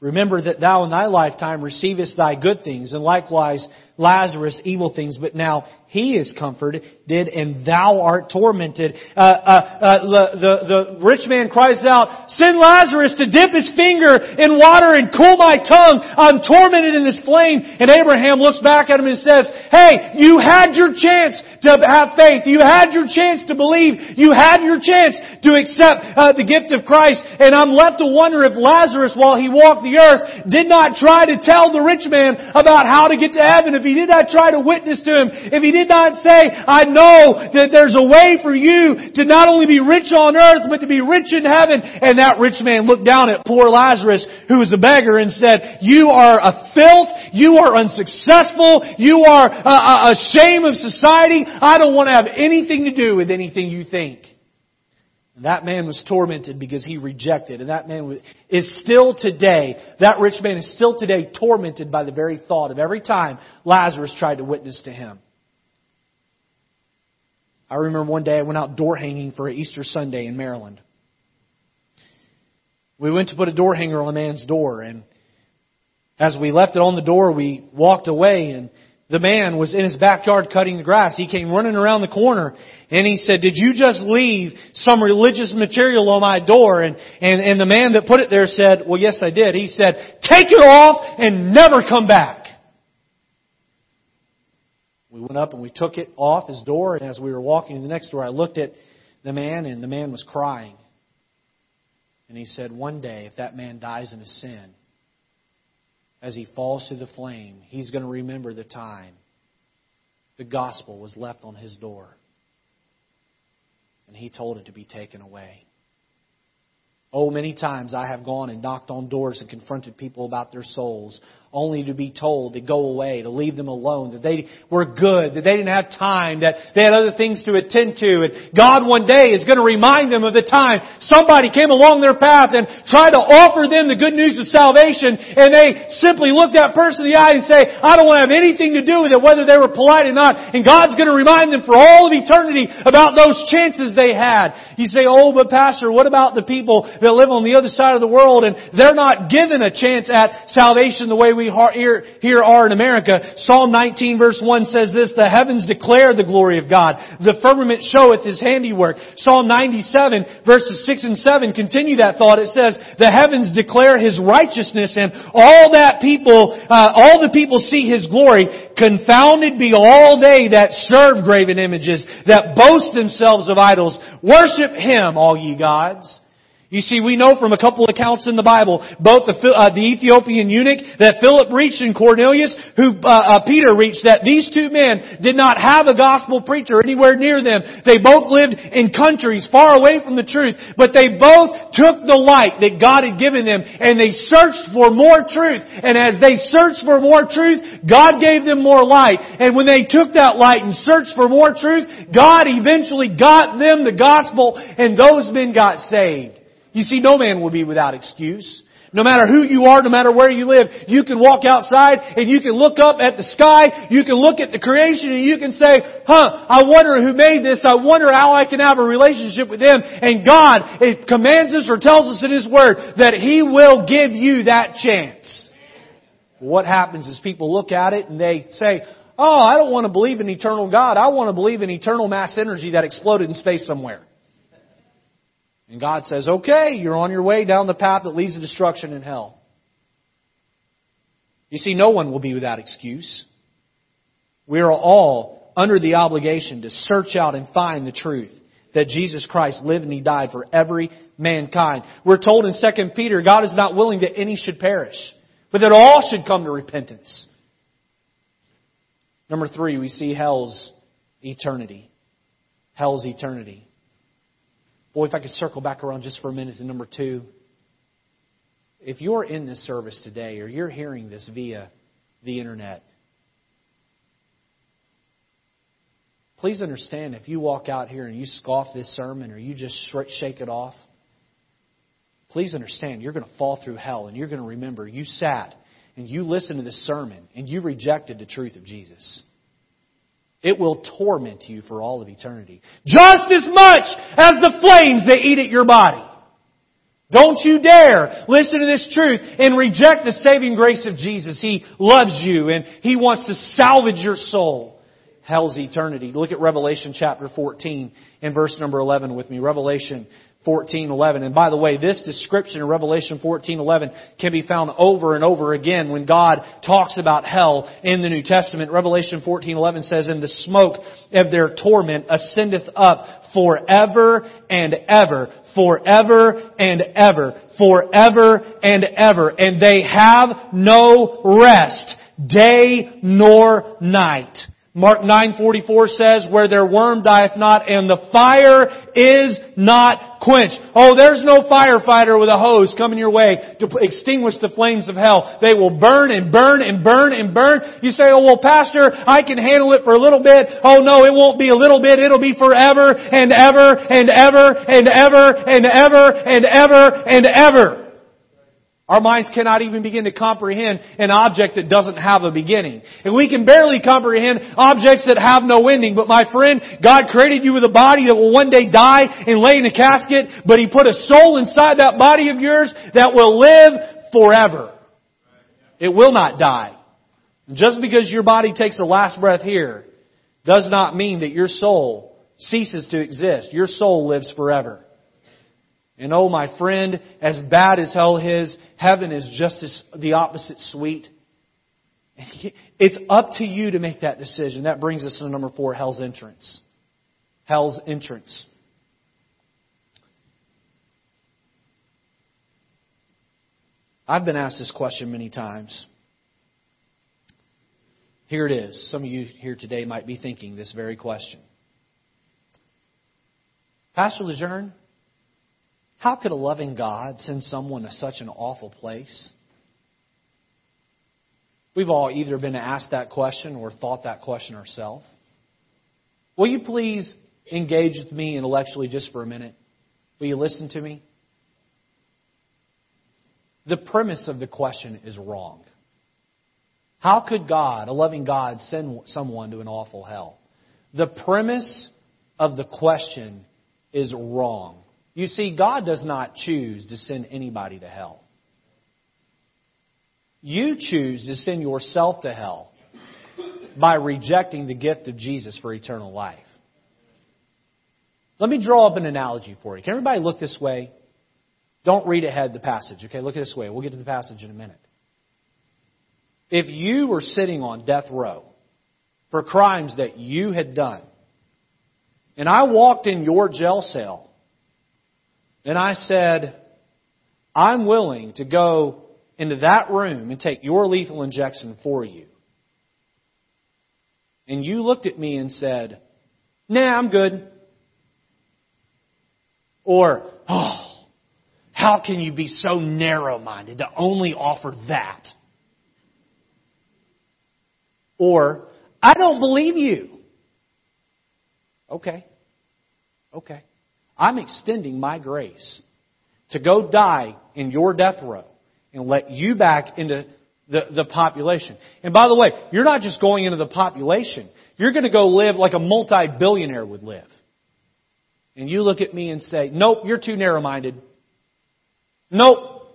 remember that thou in thy lifetime receivest thy good things, and likewise Lazarus evil things, but now he is comforted, and thou art tormented. Uh, uh, uh, the, the, the rich man cries out, send Lazarus to dip his finger in water and cool my tongue. I'm tormented in this flame. And Abraham looks back at him and says, hey, you had your chance to have faith. You had your chance to believe. You had your chance to accept uh, the gift of Christ. And I'm left to wonder if Lazarus, while he walked the earth, did not try to tell the rich man about how to get to heaven. If he did not try to witness to him, if he did not say, I know that there's a way for you to not only be rich on earth, but to be rich in heaven. And that rich man looked down at poor Lazarus, who was a beggar, and said, you are a filth, you are unsuccessful, you are a, a shame of society, I don't want to have anything to do with anything you think. That man was tormented because he rejected. And that man is still today, that rich man is still today tormented by the very thought of every time Lazarus tried to witness to him. I remember one day I went out door hanging for Easter Sunday in Maryland. We went to put a door hanger on a man's door and as we left it on the door, we walked away and the man was in his backyard cutting the grass. He came running around the corner and he said, did you just leave some religious material on my door? And, and, and the man that put it there said, well yes I did. He said, take it off and never come back. We went up and we took it off his door and as we were walking to the next door I looked at the man and the man was crying. And he said, one day if that man dies in a sin, as he falls to the flame, he's going to remember the time the gospel was left on his door. And he told it to be taken away. Oh, many times I have gone and knocked on doors and confronted people about their souls, only to be told to go away, to leave them alone, that they were good, that they didn't have time, that they had other things to attend to. And God one day is going to remind them of the time somebody came along their path and tried to offer them the good news of salvation, and they simply looked that person in the eye and say, I don't want to have anything to do with it, whether they were polite or not. And God's going to remind them for all of eternity about those chances they had. You say, oh, but pastor, what about the people that live on the other side of the world and they're not given a chance at salvation the way we here, are in America. Psalm 19 verse 1 says this, the heavens declare the glory of God. The firmament showeth His handiwork. Psalm 97 verses 6 and 7 continue that thought. It says, the heavens declare His righteousness and all that people, uh, all the people see His glory. Confounded be all they that serve graven images, that boast themselves of idols. Worship Him, all ye gods. You see, we know from a couple accounts in the Bible, both the, uh, the Ethiopian eunuch that Philip reached and Cornelius, who uh, uh, Peter reached, that these two men did not have a gospel preacher anywhere near them. They both lived in countries far away from the truth, but they both took the light that God had given them and they searched for more truth. And as they searched for more truth, God gave them more light. And when they took that light and searched for more truth, God eventually got them the gospel and those men got saved. You see, no man will be without excuse. No matter who you are, no matter where you live, you can walk outside and you can look up at the sky, you can look at the creation and you can say, huh, I wonder who made this, I wonder how I can have a relationship with Him. And God it commands us or tells us in His Word that He will give you that chance. What happens is people look at it and they say, oh, I don't want to believe in eternal God, I want to believe in eternal mass energy that exploded in space somewhere. And God says, okay, you're on your way down the path that leads to destruction and hell. You see, no one will be without excuse. We are all under the obligation to search out and find the truth that Jesus Christ lived and He died for every mankind. We're told in 2 Peter, God is not willing that any should perish, but that all should come to repentance. Number three, we see hell's eternity. Hell's eternity. Boy, if I could circle back around just for a minute to number two. If you're in this service today or you're hearing this via the internet, please understand if you walk out here and you scoff this sermon or you just shake it off, please understand you're going to fall through hell and you're going to remember you sat and you listened to this sermon and you rejected the truth of Jesus. It will torment you for all of eternity. Just as much as the flames that eat at your body. Don't you dare listen to this truth and reject the saving grace of Jesus. He loves you and He wants to salvage your soul. Hell's eternity. Look at Revelation chapter 14 and verse number 11 with me. Revelation 14:11. And by the way, this description in Revelation 14:11 can be found over and over again when God talks about hell in the New Testament. Revelation 14:11 says, "And the smoke of their torment ascendeth up forever and ever, forever and ever, forever and ever, and they have no rest, day nor night." Mark 9:44 says, "Where their worm dieth not, and the fire is not quenched." Oh, there's no firefighter with a hose coming your way to extinguish the flames of hell. They will burn and burn and burn and burn. You say, "Oh, well, pastor, I can handle it for a little bit." Oh no, it won't be a little bit. It'll be forever and ever and ever and ever and ever and ever and ever. Our minds cannot even begin to comprehend an object that doesn't have a beginning. And we can barely comprehend objects that have no ending. But my friend, God created you with a body that will one day die and lay in a casket, but He put a soul inside that body of yours that will live forever. It will not die. Just because your body takes the last breath here does not mean that your soul ceases to exist. Your soul lives forever. And oh, my friend, as bad as hell is, heaven is just as the opposite sweet. It's up to you to make that decision. That brings us to number four, hell's entrance. Hell's entrance. I've been asked this question many times. Here it is. Some of you here today might be thinking this very question. Pastor Lejeune, how could a loving God send someone to such an awful place? We've all either been asked that question or thought that question ourselves. Will you please engage with me intellectually just for a minute? Will you listen to me? The premise of the question is wrong. How could God, a loving God, send someone to an awful hell? The premise of the question is wrong. You see, God does not choose to send anybody to hell. You choose to send yourself to hell by rejecting the gift of Jesus for eternal life. Let me draw up an analogy for you. Can everybody look this way? Don't read ahead the passage, okay? Look this way. We'll get to the passage in a minute. If you were sitting on death row for crimes that you had done, and I walked in your jail cell and I said, I'm willing to go into that room and take your lethal injection for you. And you looked at me and said, Nah, I'm good. Or, oh, how can you be so narrow minded to only offer that? Or, I don't believe you. Okay. Okay. I'm extending my grace to go die in your death row and let you back into the, the population. And by the way, you're not just going into the population. You're going to go live like a multi-billionaire would live. And you look at me and say, nope, you're too narrow-minded. Nope.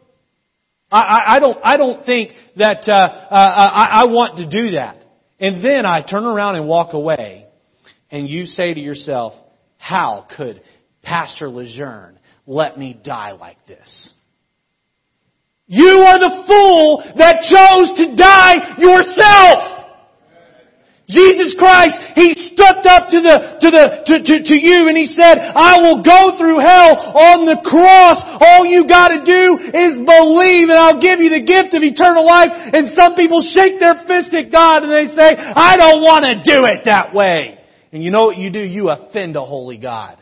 I, I, I don't, I don't think that, uh, uh, I, I want to do that. And then I turn around and walk away and you say to yourself, how could Pastor Lejeune, let me die like this. You are the fool that chose to die yourself. Jesus Christ, He stepped up to the, to the, to, to, to you and He said, I will go through hell on the cross. All you gotta do is believe and I'll give you the gift of eternal life. And some people shake their fist at God and they say, I don't want to do it that way. And you know what you do? You offend a holy God.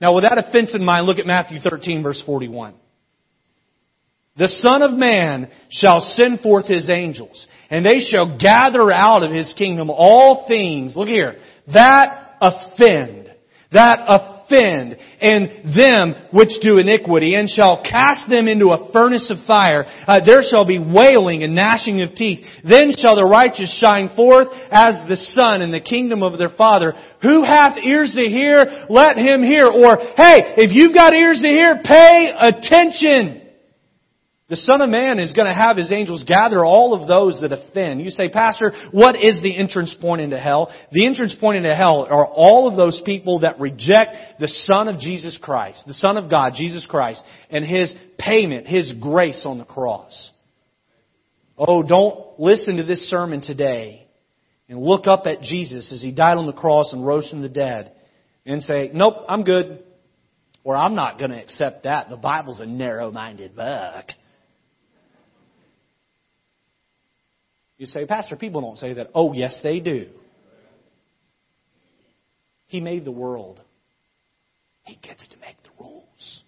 Now, with that offense in mind, look at Matthew 13, verse 41. The Son of Man shall send forth His angels, and they shall gather out of His kingdom all things, look here, that offend, that offend offend and them which do iniquity and shall cast them into a furnace of fire. Uh, there shall be wailing and gnashing of teeth. Then shall the righteous shine forth as the sun in the kingdom of their Father. Who hath ears to hear, let him hear. Or, hey, if you've got ears to hear, pay attention. The Son of Man is going to have His angels gather all of those that offend. You say, Pastor, what is the entrance point into hell? The entrance point into hell are all of those people that reject the Son of Jesus Christ, the Son of God, Jesus Christ, and His payment, His grace on the cross. Oh, don't listen to this sermon today and look up at Jesus as He died on the cross and rose from the dead and say, nope, I'm good. Or I'm not going to accept that. The Bible's a narrow-minded book. You say, Pastor, people don't say that. Oh, yes, they do. He made the world. He gets to make the rules.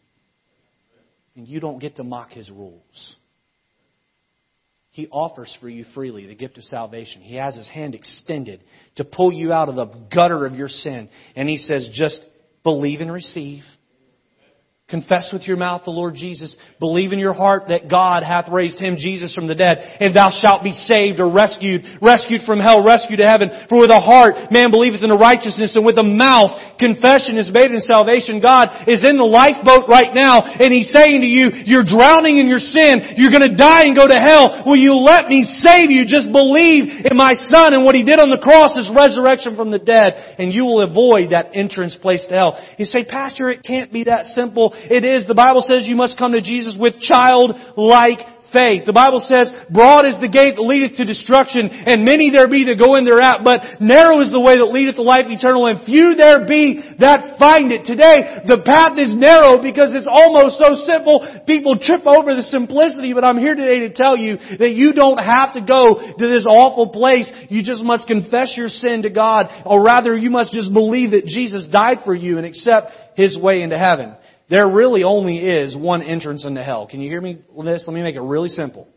And you don't get to mock His rules. He offers for you freely the gift of salvation. He has His hand extended to pull you out of the gutter of your sin. And He says, just believe and receive. Confess with your mouth the Lord Jesus. Believe in your heart that God hath raised him, Jesus, from the dead, and thou shalt be saved or rescued, rescued from hell, rescued to heaven. For with the heart man believeth in the righteousness, and with the mouth confession is made in salvation. God is in the lifeboat right now, and He's saying to you, you're drowning in your sin, you're gonna die and go to hell. Will you let me save you? Just believe in my Son and what He did on the cross is resurrection from the dead, and you will avoid that entrance place to hell. You say, Pastor, it can't be that simple. It is. The Bible says you must come to Jesus with childlike faith. The Bible says, broad is the gate that leadeth to destruction, and many there be that go in thereat, but narrow is the way that leadeth to life eternal, and few there be that find it. Today, the path is narrow because it's almost so simple, people trip over the simplicity, but I'm here today to tell you that you don't have to go to this awful place. You just must confess your sin to God, or rather you must just believe that Jesus died for you and accept His way into heaven. There really only is one entrance into hell. Can you hear me this? Let me make it really simple.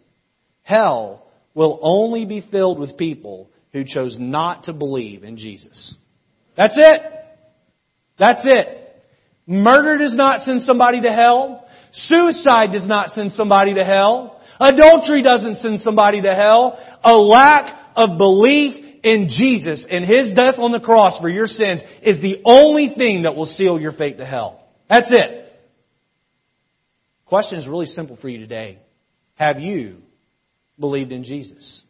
Hell will only be filled with people who chose not to believe in Jesus. That's it. That's it. Murder does not send somebody to hell. Suicide does not send somebody to hell. Adultery doesn't send somebody to hell. A lack of belief in Jesus and His death on the cross for your sins is the only thing that will seal your fate to hell. That's it. Question is really simple for you today. Have you believed in Jesus?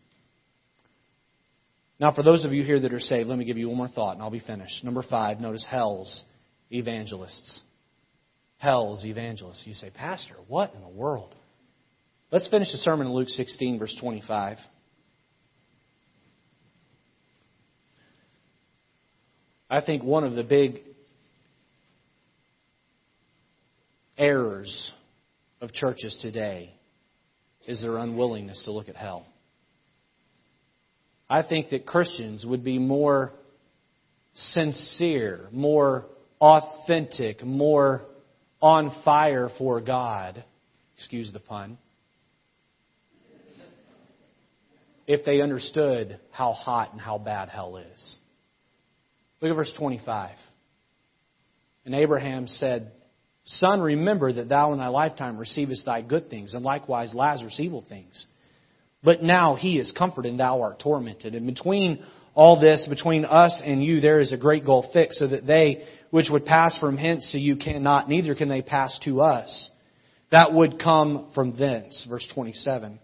Now, for those of you here that are saved, let me give you one more thought and I'll be finished. Number five, notice hell's evangelists. Hell's evangelists. You say, Pastor, what in the world? Let's finish the sermon in Luke 16, verse 25. I think one of the big errors of churches today is their unwillingness to look at hell. I think that Christians would be more sincere, more authentic, more on fire for God, excuse the pun, if they understood how hot and how bad hell is. Look at verse 25. And Abraham said, Son, remember that thou in thy lifetime receivest thy good things, and likewise Lazarus evil things. But now he is comforted, and thou art tormented. And between all this, between us and you, there is a great gulf fixed, so that they which would pass from hence to you cannot, neither can they pass to us. That would come from thence. Verse 27.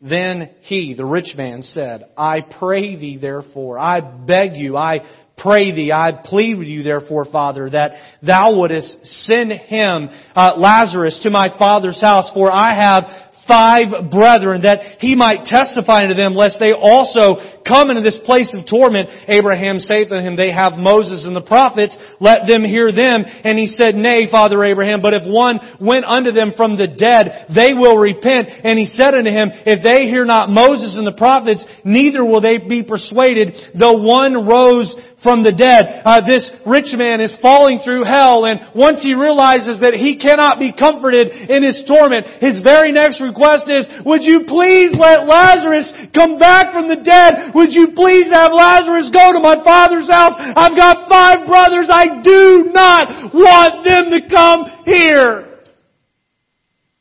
Then he, the rich man, said, I pray thee therefore, I beg you, I pray thee, I plead with you therefore, Father, that thou wouldest send him, uh, Lazarus, to my father's house, for I have five brethren, that he might testify unto them, lest they also come into this place of torment. Abraham saith unto him, They have Moses and the prophets, let them hear them. And he said, Nay, Father Abraham, but if one went unto them from the dead, they will repent. And he said unto him, If they hear not Moses and the prophets, neither will they be persuaded, though one rose from the dead. Uh, this rich man is falling through hell and once he realizes that he cannot be comforted in his torment, his very next request is, would you please let Lazarus come back from the dead? Would you please have Lazarus go to my father's house? I've got five brothers. I do not want them to come here.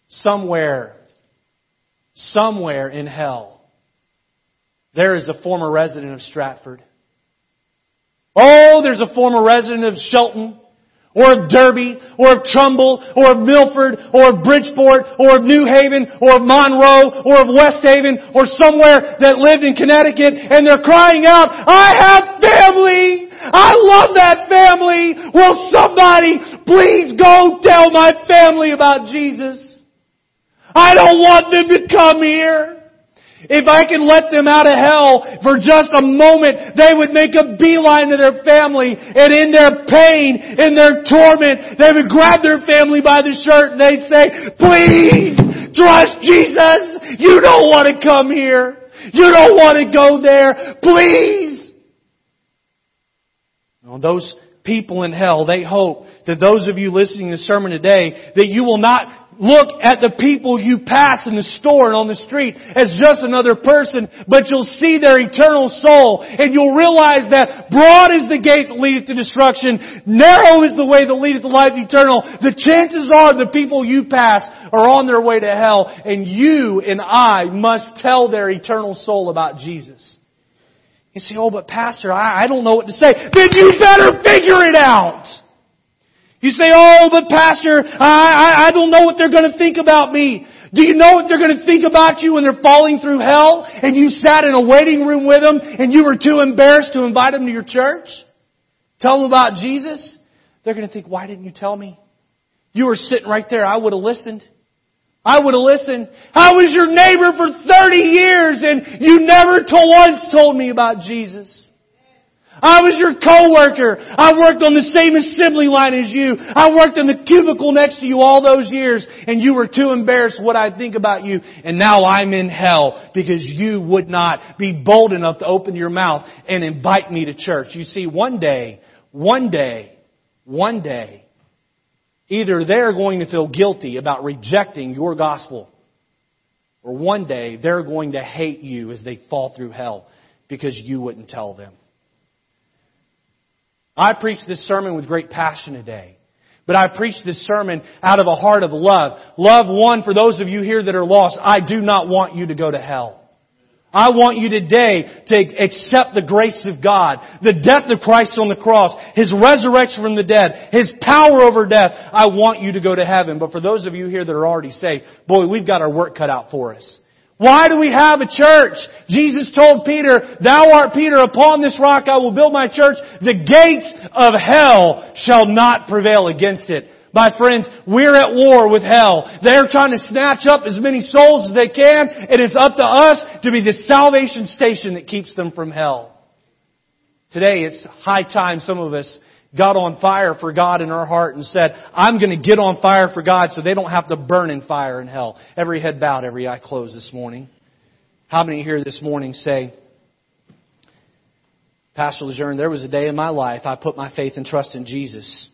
Somewhere, somewhere in hell, there is a former resident of Stratford Oh, there's a former resident of Shelton, or of Derby, or of Trumbull, or of Milford, or of Bridgeport, or of New Haven, or of Monroe, or of West Haven, or somewhere that lived in Connecticut, and they're crying out, I have family! I love that family! Will somebody please go tell my family about Jesus? I don't want them to come here. If I can let them out of hell for just a moment, they would make a beeline to their family and in their pain, in their torment, they would grab their family by the shirt and they'd say, please trust Jesus. You don't want to come here. You don't want to go there. Please. Well, those people in hell. They hope that those of you listening to the sermon today, that you will not look at the people you pass in the store and on the street as just another person, but you'll see their eternal soul and you'll realize that broad is the gate that leadeth to destruction, narrow is the way that leadeth to life eternal. The chances are the people you pass are on their way to hell and you and I must tell their eternal soul about Jesus. You say, oh, but pastor, I, I don't know what to say. Then you better figure it out! You say, oh, but pastor, I, I, I don't know what they're going to think about me. Do you know what they're going to think about you when they're falling through hell and you sat in a waiting room with them and you were too embarrassed to invite them to your church? Tell them about Jesus? They're going to think, why didn't you tell me? You were sitting right there. I would have listened. I would have listened. I was your neighbor for 30 years and you never to once told me about Jesus. I was your coworker. I worked on the same assembly line as you. I worked in the cubicle next to you all those years and you were too embarrassed what I'd think about you. And now I'm in hell because you would not be bold enough to open your mouth and invite me to church. You see, one day, one day, one day, either they're going to feel guilty about rejecting your gospel or one day they're going to hate you as they fall through hell because you wouldn't tell them. I preach this sermon with great passion today. But I preach this sermon out of a heart of love. Love one for those of you here that are lost. I do not want you to go to hell. I want you today to accept the grace of God, the death of Christ on the cross, His resurrection from the dead, His power over death. I want you to go to heaven. But for those of you here that are already saved, boy, we've got our work cut out for us. Why do we have a church? Jesus told Peter, Thou art Peter, upon this rock I will build my church. The gates of hell shall not prevail against it. My friends, we're at war with hell. They're trying to snatch up as many souls as they can, and it's up to us to be the salvation station that keeps them from hell. Today, it's high time some of us got on fire for God in our heart and said, I'm going to get on fire for God so they don't have to burn in fire in hell. Every head bowed, every eye closed this morning. How many here this morning say, Pastor Lejeune, there was a day in my life I put my faith and trust in Jesus.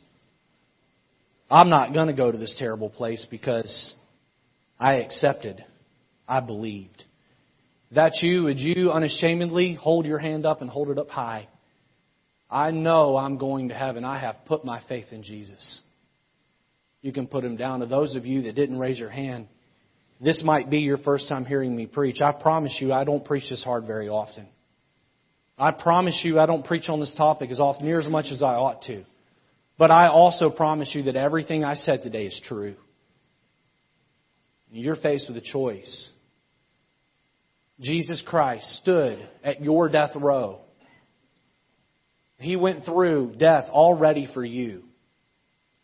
I'm not going to go to this terrible place because I accepted. I believed. If that's you, would you unashamedly hold your hand up and hold it up high? I know I'm going to heaven. I have put my faith in Jesus. You can put him down. To those of you that didn't raise your hand, this might be your first time hearing me preach. I promise you, I don't preach this hard very often. I promise you, I don't preach on this topic as often, near as much as I ought to. But I also promise you that everything I said today is true. You're faced with a choice. Jesus Christ stood at your death row he went through death already for you.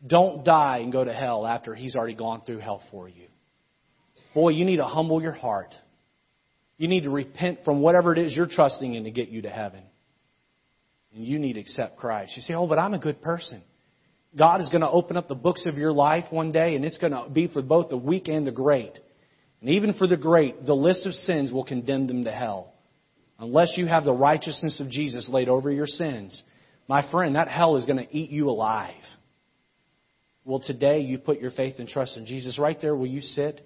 Don't die and go to hell after He's already gone through hell for you. Boy, you need to humble your heart. You need to repent from whatever it is you're trusting in to get you to heaven. And you need to accept Christ. You say, oh, but I'm a good person. God is going to open up the books of your life one day, and it's going to be for both the weak and the great. And even for the great, the list of sins will condemn them to hell unless you have the righteousness of Jesus laid over your sins, my friend, that hell is going to eat you alive. Well, today you put your faith and trust in Jesus. Right there, will you sit?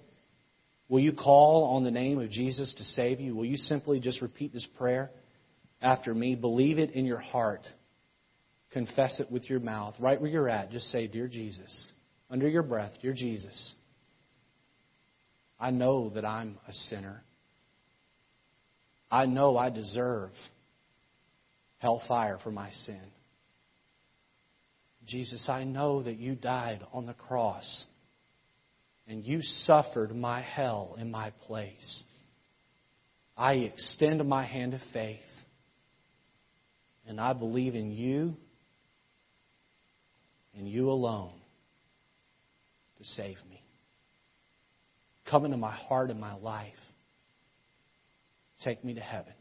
Will you call on the name of Jesus to save you? Will you simply just repeat this prayer after me? Believe it in your heart. Confess it with your mouth. Right where you're at, just say, Dear Jesus, under your breath, Dear Jesus, I know that I'm a sinner. I know I deserve hellfire for my sin. Jesus, I know that you died on the cross and you suffered my hell in my place. I extend my hand of faith and I believe in you and you alone to save me. Come into my heart and my life. Take me to heaven.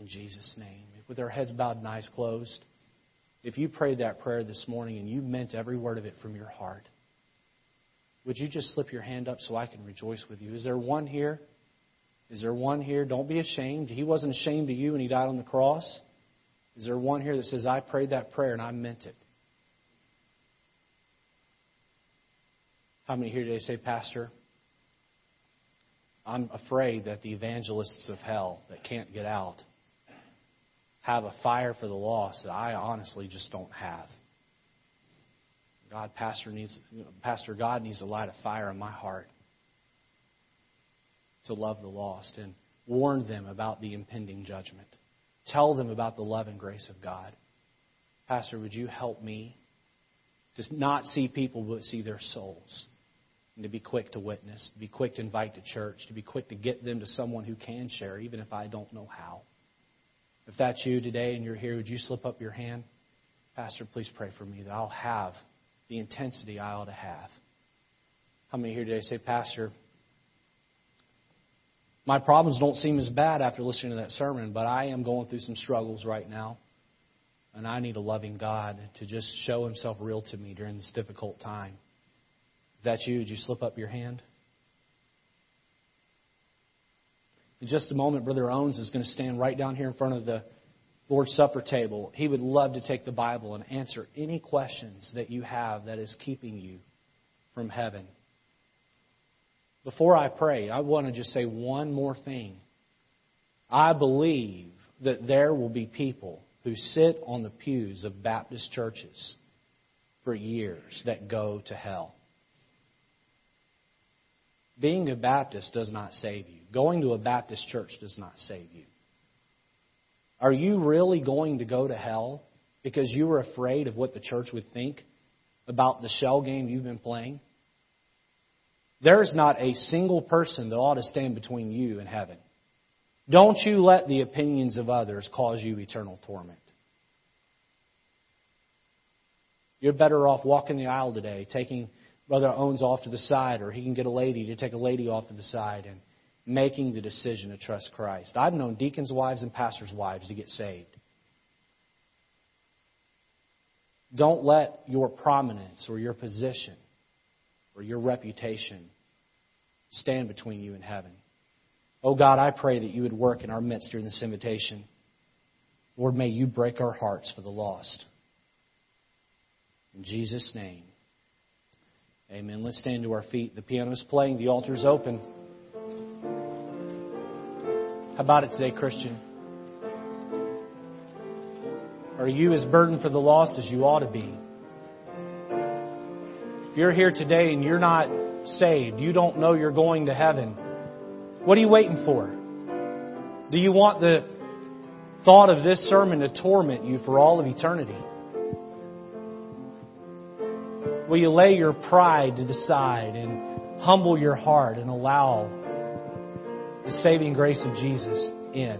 In Jesus' name. With our heads bowed and eyes closed, if you prayed that prayer this morning and you meant every word of it from your heart, would you just slip your hand up so I can rejoice with you? Is there one here? Is there one here? Don't be ashamed. He wasn't ashamed of you when he died on the cross. Is there one here that says, I prayed that prayer and I meant it? How many here today say, Pastor, I'm afraid that the evangelists of hell that can't get out have a fire for the lost that I honestly just don't have. God, Pastor needs, Pastor God needs to light a fire in my heart to love the lost and warn them about the impending judgment. Tell them about the love and grace of God. Pastor, would you help me to not see people but see their souls? And to be quick to witness, to be quick to invite to church, to be quick to get them to someone who can share, even if I don't know how. If that's you today and you're here, would you slip up your hand? Pastor, please pray for me that I'll have the intensity I ought to have. How many here today say, Pastor, my problems don't seem as bad after listening to that sermon, but I am going through some struggles right now. And I need a loving God to just show himself real to me during this difficult time. If that's you, Did you slip up your hand? In just a moment, Brother Owens is going to stand right down here in front of the Lord's Supper table. He would love to take the Bible and answer any questions that you have that is keeping you from heaven. Before I pray, I want to just say one more thing. I believe that there will be people who sit on the pews of Baptist churches for years that go to hell. Being a Baptist does not save you. Going to a Baptist church does not save you. Are you really going to go to hell because you were afraid of what the church would think about the shell game you've been playing? There's not a single person that ought to stand between you and heaven. Don't you let the opinions of others cause you eternal torment. You're better off walking the aisle today, taking Brother Owens off to the side, or he can get a lady to take a lady off to the side and making the decision to trust Christ. I've known deacons' wives and pastors' wives to get saved. Don't let your prominence or your position or your reputation stand between you and heaven. Oh God, I pray that you would work in our midst during this invitation. Lord, may you break our hearts for the lost. In Jesus' name. Amen. Let's stand to our feet. The piano is playing, the altar is open. How about it today, Christian? Are you as burdened for the lost as you ought to be? If you're here today and you're not saved, you don't know you're going to heaven, what are you waiting for? Do you want the thought of this sermon to torment you for all of eternity? Will you lay your pride to the side and humble your heart and allow the saving grace of Jesus in?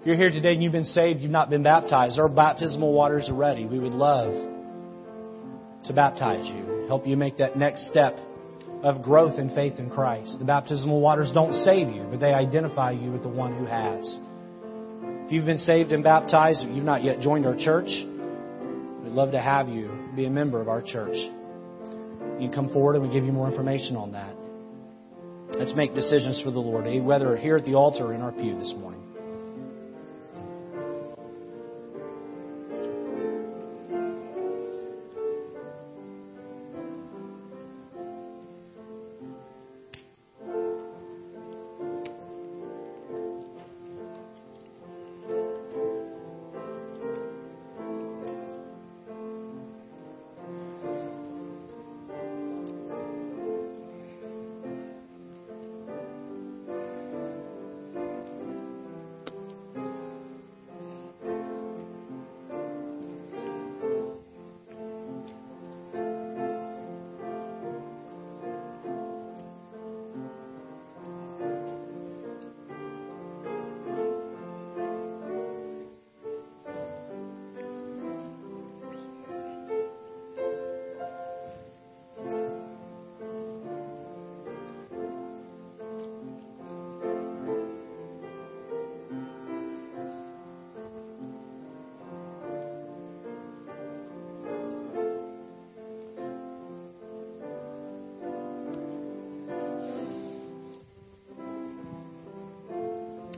If you're here today and you've been saved, you've not been baptized, our baptismal waters are ready. We would love to baptize you, help you make that next step of growth in faith in Christ. The baptismal waters don't save you, but they identify you with the one who has. If you've been saved and baptized, or you've not yet joined our church, we'd love to have you be a member of our church. You can come forward and we give you more information on that. Let's make decisions for the Lord, eh? whether here at the altar or in our pew this morning.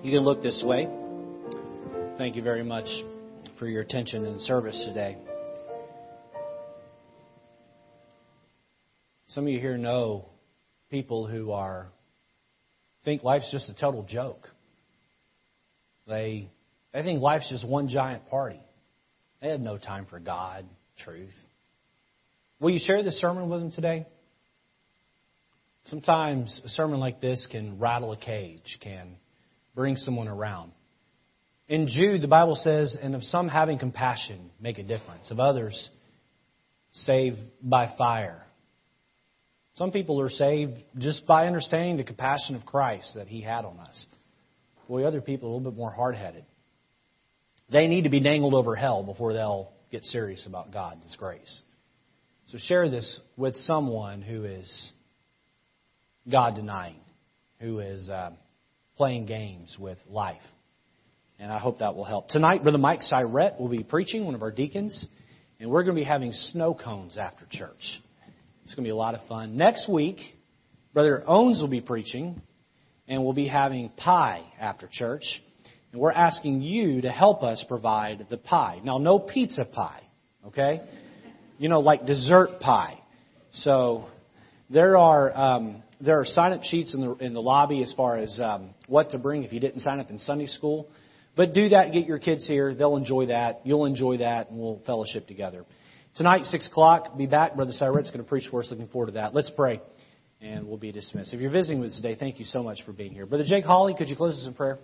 You can look this way. Thank you very much for your attention and service today. Some of you here know people who are think life's just a total joke. They they think life's just one giant party. They have no time for God, truth. Will you share this sermon with them today? Sometimes a sermon like this can rattle a cage, can bring someone around. In Jude, the Bible says, and of some having compassion make a difference, of others saved by fire. Some people are saved just by understanding the compassion of Christ that He had on us. Boy, other people are a little bit more hard headed. They need to be dangled over hell before they'll get serious about God, and His grace. So share this with someone who is God denying, who is uh, playing games with life. And I hope that will help. Tonight, Brother Mike Syrett will be preaching, one of our deacons, and we're going to be having snow cones after church. It's going to be a lot of fun. Next week, Brother Owens will be preaching, and we'll be having pie after church. And we're asking you to help us provide the pie. Now, no pizza pie, okay? You know, like dessert pie. So there are um, there are sign up sheets in the in the lobby as far as um, what to bring if you didn't sign up in Sunday school. But do that. Get your kids here. They'll enjoy that. You'll enjoy that, and we'll fellowship together. Tonight, 6 o'clock, be back. Brother Syrett's going to preach for us. Looking forward to that. Let's pray, and we'll be dismissed. If you're visiting with us today, thank you so much for being here. Brother Jake Hawley, could you close us in prayer?